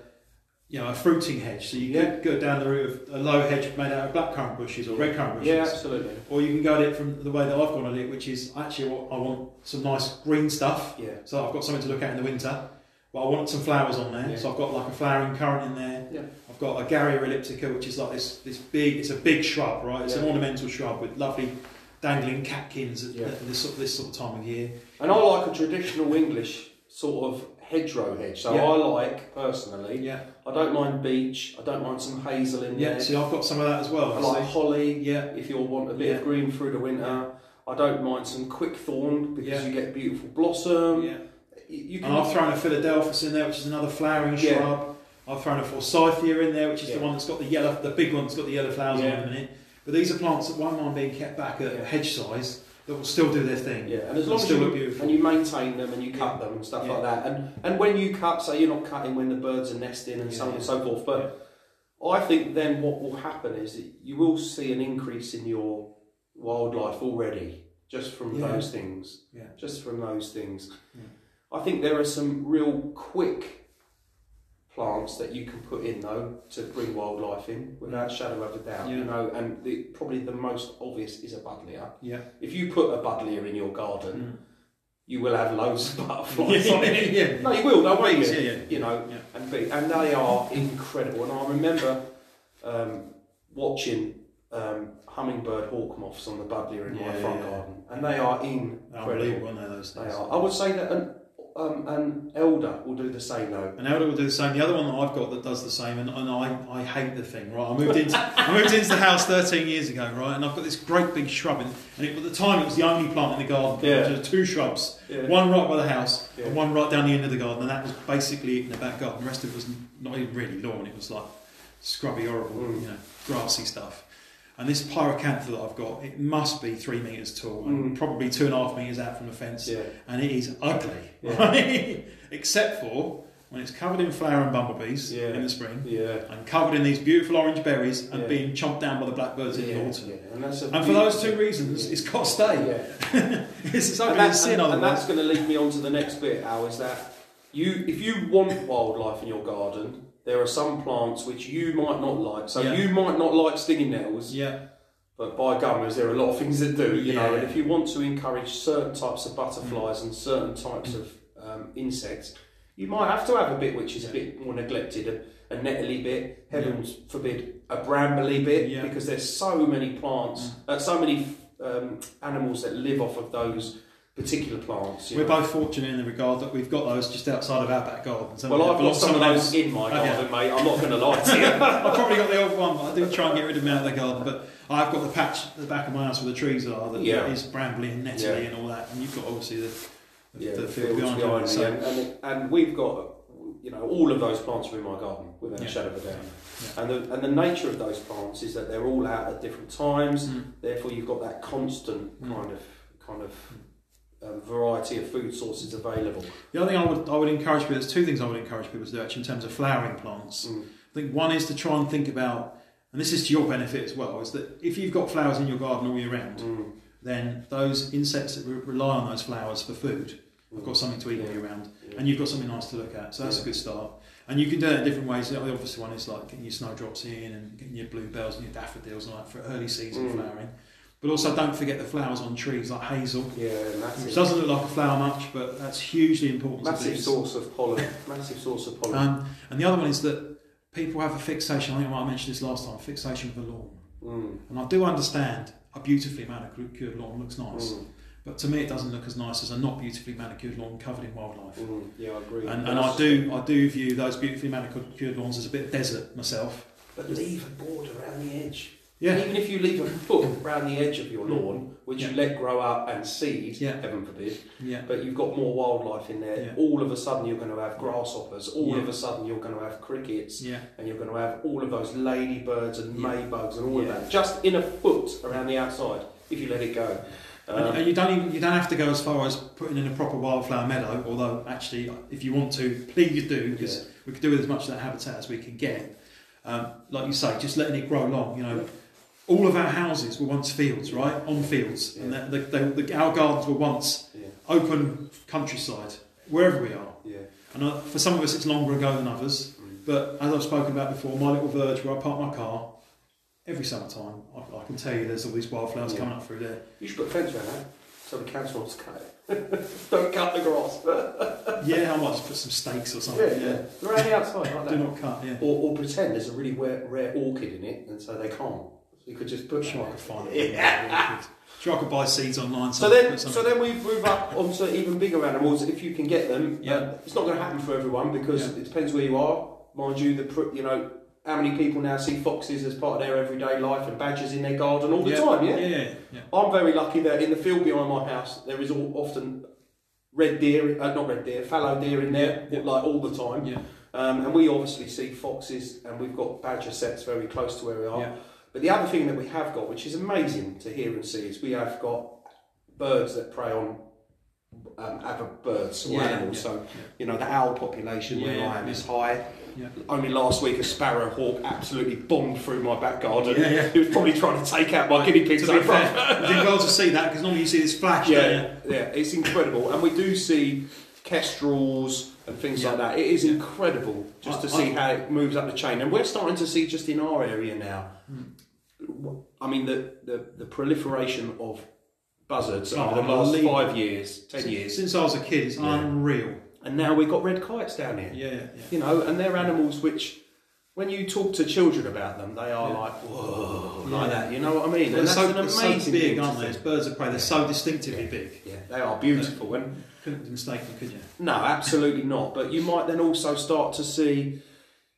you know, a fruiting hedge. So you Yeah. could go down the route of a low hedge made out of blackcurrant bushes or red currant bushes. yeah, absolutely. Or you can go at it from the way that I've gone at it, which is actually what I want some nice green stuff. Yeah, So I've got something to look at in the winter. But I want some flowers on there. Yeah. So I've got like a flowering currant in there. Yeah. I've got a Garrya elliptica, which is like this this big. It's a big shrub, right? It's an ornamental shrub with lovely dangling catkins at Yeah. at this sort of, this sort of time of year. and I like a traditional English sort of hedgerow hedge. So Yeah. I like personally. Yeah. I don't mind beech. I don't mind some hazel in Yeah. there. See, I've got some of that as well. I like see. holly. Yeah. If you want a bit Yeah. of green through the winter. I don't mind some quick thorn because Yeah. you get beautiful blossom. Yeah. You, you And I've thrown a Philadelphus in there, which is another flowering Yeah. shrub. I've thrown a Forsythia in there, which is Yeah. the one that's got the yellow, the big one that's got the yellow flowers on Yeah. it in a minute. But these are plants that won't mind being kept back at Yeah. hedge size that will still do their thing. Yeah, and as long as still you, look beautiful. and you maintain them and you cut them and stuff like that, and and when you cut, say you're not cutting when the birds are nesting and so on and so forth. But I think then what will happen is that you will see an increase in your wildlife already just from those things. Yeah. Just from those things. I think there are some real quick plants that you can put in though to bring wildlife in without a shadow of a doubt. Yeah. You know, and the, probably the most obvious is a buddleia. Yeah. If you put a buddleia in your garden, Mm. you will have loads of butterflies on it. yeah. No, you will. Bees, yeah, yeah. You know, Yeah. and be, and they are incredible. And I remember um, watching um, hummingbird hawk moths on the buddleia in my front yeah. garden, and they are incredible. Aren't they, those They are. I would say that an, um, an elder will do the same though. An Elder will do the same. The other one that I've got that does the same, and, and I, I hate the thing, right? I moved into I moved into the house 13 years ago, right? And I've got this great big shrub, in, and it, at the time it was the only plant in the garden. Yeah. There were two shrubs, Yeah. one right by the house, Yeah. and one right down the end of the garden, and that was basically it in the back garden. The rest of it was not even really lawn; it was like scrubby, horrible, Mm. you know, grassy stuff. And this pyracantha that I've got, it must be three meters tall and Mm. probably two and a half meters out from the fence Yeah. and it is ugly, Yeah. right? Except for when it's covered in flower and bumblebees Yeah. in the spring, Yeah. and covered in these beautiful orange berries and Yeah. being chomped down by the blackbirds in the autumn. And, that's And for those two reasons, it's got to stay. Yeah. it's and, ugly that- as sin, and- and that's going to lead me on to the next bit, Al, is that you, if you want wildlife in your garden, there are some plants which you might not like. So Yeah. you might not like stinging nettles, Yeah, but by gummers, there are a lot of things that do, you know. And if you want to encourage certain types of butterflies and certain types of um, insects, you might have to have a bit which is a bit more neglected, a, a nettly bit, heavens forbid, a brambly bit, Yeah. because there's so many plants, uh, so many um, animals that live off of those particular plants. we're know. both fortunate in the regard that we've got those just outside of our back garden. So Well, we I've got some of those in my Okay. garden, mate. I'm not going to lie to you. I've probably got the old one, but I do try and get rid of them out of the garden. But I've got the patch at the back of my house where the trees are that Yeah. is brambly and nettly Yeah. and all that. And you've got obviously the, the, yeah, the the field behind, behind you. me, So, and, and, and we've got you know all of those plants are in my garden without Yeah. a shadow of a doubt. Yeah. And the and the nature of those plants is that they're all out at different times. Mm. Therefore, you've got that constant Mm. kind of kind of um, variety of food sources available. The other thing I would I would encourage people. There's two things I would encourage people to do actually in terms of flowering plants. Mm. I think one is to try and think about, and this is to your benefit as well, is that if you've got flowers in your garden all year round, Mm. then those insects that re- rely on those flowers for food have got something to eat all year round. Yeah. and you've got something nice to look at. So that's Yeah. a good start. And you can do it in different ways. The obvious one is like getting your snowdrops in and getting your bluebells and your daffodils and all that for early season Mm. flowering. But also don't forget the flowers on trees like hazel, Yeah, which doesn't look like a flower much, but that's hugely important. Massive source of pollen. Massive source of pollen. Um, and the other one is that people have a fixation. I think I might have mentioned this last time. Fixation with the lawn, Mm, and I do understand a beautifully manicured lawn looks nice, mm, but to me it doesn't look as nice as a not beautifully manicured lawn covered in wildlife. mm. Yeah, I agree. And, and I do I do view those beautifully manicured lawns as a bit of desert myself. But leave a border around the edge. Yeah, Even if you leave a foot around the edge of your lawn, which you let grow up and seed, Yeah. heaven forbid, yeah, but you've got more wildlife in there, Yeah. all of a sudden you're going to have grasshoppers, all Yeah. of a sudden you're going to have crickets, yeah, and you're going to have all of those ladybirds and Yeah. maybugs and all Yeah. of that, just in a foot around the outside, if you let it go. and, Um, and you don't even you don't have to go as far as putting in a proper wildflower meadow. Although actually, if you want to, please do because Yeah. we could do with as much of that habitat as we can get. Um, like you say, just letting it grow long. You know, all of our houses were once fields, right? On fields, and Yeah. the, the, the, our gardens were once yeah, open countryside, wherever we are. yeah. And uh, for some of us, it's longer ago than others. Mm. But as I've spoken about before, my little verge where I park my car, every summertime, I, I can tell you there's all these wildflowers Yeah. coming up through there. You should put a fence around that, so the council wants to cut it. Don't cut the grass. Yeah, I might just put some stakes or something. Yeah, Around the outside, like do not cut. Yeah, Or, or pretend there's a really rare, rare orchid in it, and so they can't. So you could just put. sure I could find it. Yeah. Sure, I could buy seeds online. So then, so then we move up onto even bigger animals if you can get them. Yeah. Uh, it's not going to happen for everyone because Yeah. it depends where you are. Mind you, the you know how many people now see foxes as part of their everyday life and badgers in their garden all the yeah. time. Yeah? yeah, yeah, yeah. I'm very lucky that in the field behind my house there is all, often red deer, uh, not red deer, fallow deer in there, Yeah, yeah. like all the time. Yeah. Um, and we obviously see foxes, and we've got badger setts very close to where we are. But the other thing that we have got, which is amazing to hear and see, is we have got birds that prey on um, other birds or Yeah, animals. yeah, so, yeah. you know, the owl population where I am is high. Yeah. Only last week, a sparrow hawk absolutely bombed through my back garden. He was probably trying to take out my guinea pigs. To be fair, you did well to see that because normally you see this flash. Yeah, yeah, it's incredible, and we do see kestrels and things Yeah. like that. It is Yeah. incredible just to see I- how it moves up the chain, and we're starting to see just in our area now. I mean, the the, the proliferation of buzzards Oh, over the last five years, ten you? years, Since I was a kid, it's Yeah. unreal. and now we've got red kites down here. Yeah, yeah. You know, and they're animals which. When you talk to children about them, they are Yeah. like, whoa, like that. You know what I mean? They're And that's so, an they're so amazing big, aren't they? As birds of prey, they're so distinctively big. Yeah, they are beautiful. And Couldn't mistake them, could you? No, absolutely not. But you might then also start to see,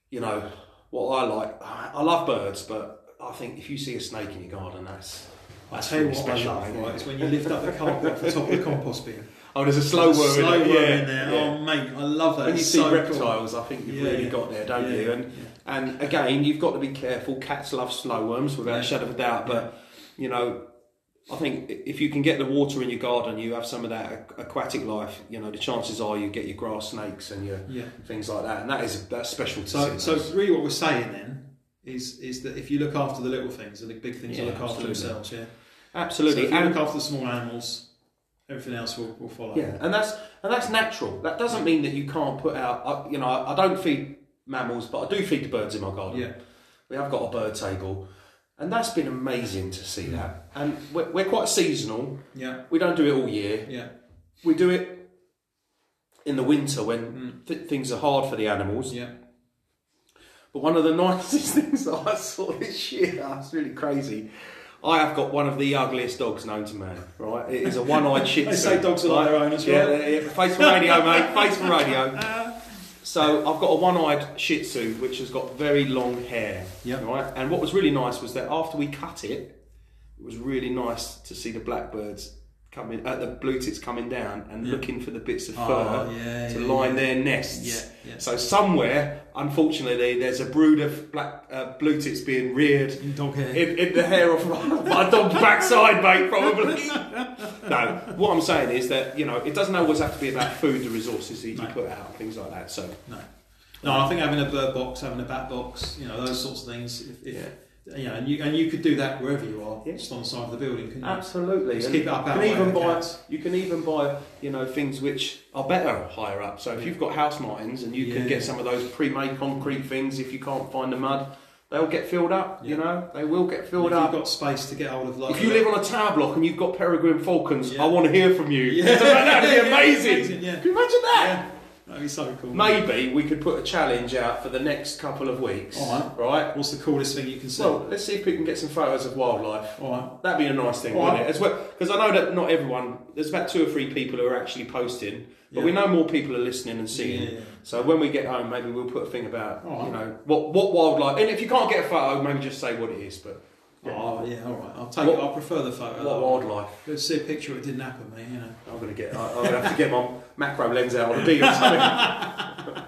you know, what I like. I love birds, but I think if you see a snake in your garden, that's I that's tell you what I special. love, right, is when you lift up the carpet off the top of the compost bin. Oh, there's a slow There's worm, a slow in, worm it. in there. Oh, yeah. Oh, mate, I love that. When you It's see so cool. reptiles, I think you've Yeah, really got there, don't Yeah, you? And yeah. and again, you've got to be careful. Cats love slow worms without Yeah. a shadow of a doubt, but you know. I think if you can get the water in your garden, you have some of that aquatic life. You know, the chances are you get your grass snakes and your Yeah. things like that, and that is that's special to So, see. so really, what we're saying then is is that if you look after the little things, and the big things Yeah, will look after absolutely. themselves. Yeah, absolutely, So if you and look after the small animals, everything else will, will follow. Yeah, and that's and that's natural. That doesn't mean that you can't put out. You know, I, I don't feed mammals, but I do feed the birds in my garden. yeah, We have got a bird table, and that's been amazing to see that. And we're, we're quite seasonal. yeah, We don't do it all year. yeah. We do it in the winter when Mm. th- things are hard for the animals. Yeah, But one of the nicest things that I saw this year, it's really crazy. I have got one of the ugliest dogs known to man. Right, it is a one-eyed Shih Tzu. They say dogs are like their owners, Yeah, right? yeah, yeah. face for radio, mate. Face for radio. Uh. So I've got a one-eyed Shih Tzu which has got very long hair. Yep. Right, and what was really nice was that after we cut it, it was really nice to see the blackbirds coming, uh, the blue tits coming down and Yeah. looking for the bits of fur Oh, yeah, to yeah, line their nests. Yeah, yeah. So somewhere, unfortunately, there's a brood of black uh, blue tits being reared In dog hair. in, in the hair of my dog's backside, mate. Probably. no, what I'm saying is that you know it doesn't always have to be about food, the resources that you No. put out, things like that. So No, no. I think having a bird box, having a bat box, you know, those sorts of things. If, if Yeah. You know, and you and you could do that wherever you are, Yeah. just on the side of the building, couldn't you? Absolutely. Just And keep it up you can way, even buy cats. you can even buy you know things which are better higher up. So if you've got house martins and you can get some of those pre-made concrete things, if you can't find the mud, they'll get filled up. You know, they will get filled if up. you've got space to get hold of, like, If you live on a tower block and you've got peregrine falcons, Yeah. I want to hear from you. Yeah. That'd be amazing. amazing, yeah. Can you imagine that? Yeah, that'd be so cool. Maybe we could put a challenge out for the next couple of weeks. All right. Right. What's the coolest thing you can see? Well, let's see if we can get some photos of wildlife. All right. That'd be a nice thing, All wouldn't right. it? As well, because I know that not everyone. There's about two or three people who are actually posting, but Yeah. we know more people are listening and seeing. Yeah, yeah. So when we get home, maybe we'll put a thing about right. you know what what wildlife. And if you can't get a photo, maybe just say what it is. But Oh yeah, all right. I'll take What- it. I prefer the photo. what wildlife? Let's see a picture. Of it didn't happen, mate. You know. I'm gonna get. I- I'm gonna have to get my macro lens out on a big or something.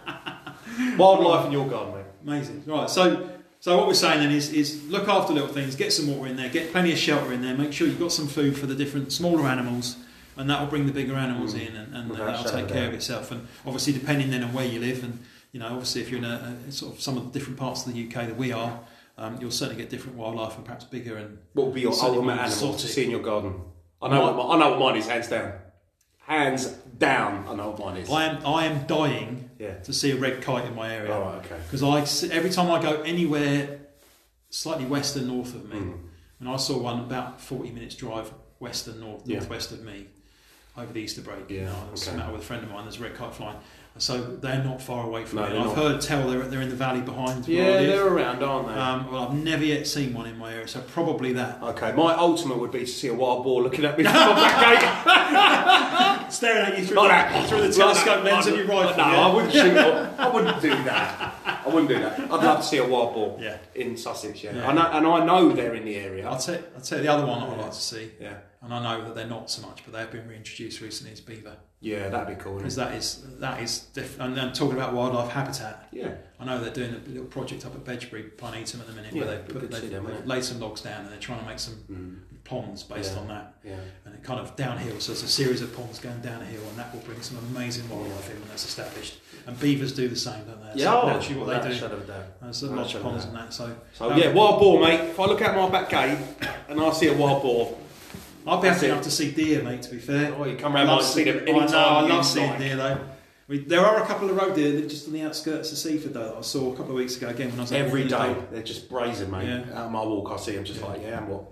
wildlife in your garden, mate. Amazing. Right. So, so what we're saying then is, is look after little things. Get some water in there. Get plenty of shelter in there. Make sure you've got some food for the different smaller animals, and that will bring the bigger animals Mm. in, and, and Without that'll take care doubt. of itself. And obviously, depending then on where you live, and you know, obviously, if you're in a, a sort of some of the different parts of the UK that we are, um, you'll certainly get different wildlife and perhaps bigger and What will be your ultimate animal to see in your garden? I know. What, my- I know what mine is. Hands down. Hands down. I know what mine is. I am I am dying Yeah. to see a red kite in my area. Right. Okay. because I every time I go anywhere slightly west and north of me, Mm. and I saw one about forty minutes drive west and north Yeah. northwest of me over the Easter break. you Yeah, know, I was okay. out with a friend of mine. There's a red kite flying, so they're not far away from No, me. I've not. heard tell they're they're in the valley behind. where I Yeah, live. they're around, aren't they? Um, well, I've never yet seen one in my area, so probably that. Okay, my ultimate would be to see a wild boar looking at me from my back gate. Staring at you through, Like the, through the telescope lens of your rifle. No, yeah? I wouldn't shoot. I wouldn't do that. I wouldn't do that. I'd love to see a wild boar Yeah. in Sussex. Yeah, Yeah. I know, and I know they're in the area. I'll tell, I'll tell you the other one I'd like to see, Yeah, and I know that they're not so much, but they've been reintroduced recently, is beaver. Yeah, that'd be cool. because that is that is diff- and then talking about wildlife habitat. Yeah, I know they're doing a little project up at Bedgebury, Pinetum at the minute, Yeah, where they good put, they've, them, they've laid some logs down and they're trying to make some mm, ponds based Yeah. on that, yeah. and it kind of downhill. So it's a series of ponds going downhill, and that will bring some amazing wildlife in when that's established. And beavers do the same, don't they? That's Yeah, oh, naturally what without they do. shadow of doubt. There's a without a lodge shadow of ponds and that. So, So um, yeah, wild boar, mate. If I look out my back gate and I see a wild boar, I'd be That's happy enough to see deer, mate. To be fair, oh, you come round I and love see them I any oh, know, time. I love seeing deer though. We, there are a couple of roe deer just on the outskirts of Seaford though that I saw a couple of weeks ago again when I was Every the day, they're just brazen, mate. Yeah. Out of my walk, I see them just Yeah. like, yeah, and what?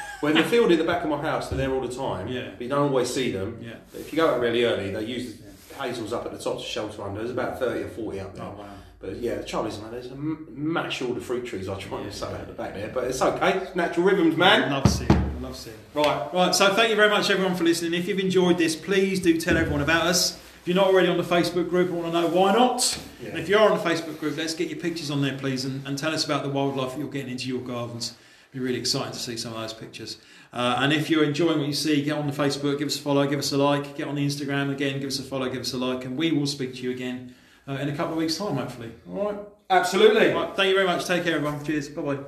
when the field at the back of my house, they're there all the time. Yeah. But you don't always see them. Yeah. But if you go out really early, they use the hazels up at the top to shelter under. There's about 30 or 40 up there. Oh wow. But yeah, the trouble is, man, there's a mash all the fruit trees I try Yeah. to sow out the back there. But it's okay. Natural rhythms, man. I love seeing. Love seeing. Right. Right, so thank you very much everyone for listening. If you've enjoyed this, please do tell everyone about us. If you're not already on the Facebook group, I want to know why not. Yeah. And if you are on the Facebook group, let's get your pictures on there, please, and, and tell us about the wildlife you're getting into your gardens. It'd be really exciting to see some of those pictures. Uh, and if you're enjoying what you see, get on the Facebook, give us a follow, give us a like, get on the Instagram again, give us a follow, give us a like, and we will speak to you again uh, in a couple of weeks' time, hopefully. All right. Absolutely. Right, thank you very much. Take care, everyone. Cheers. Bye bye.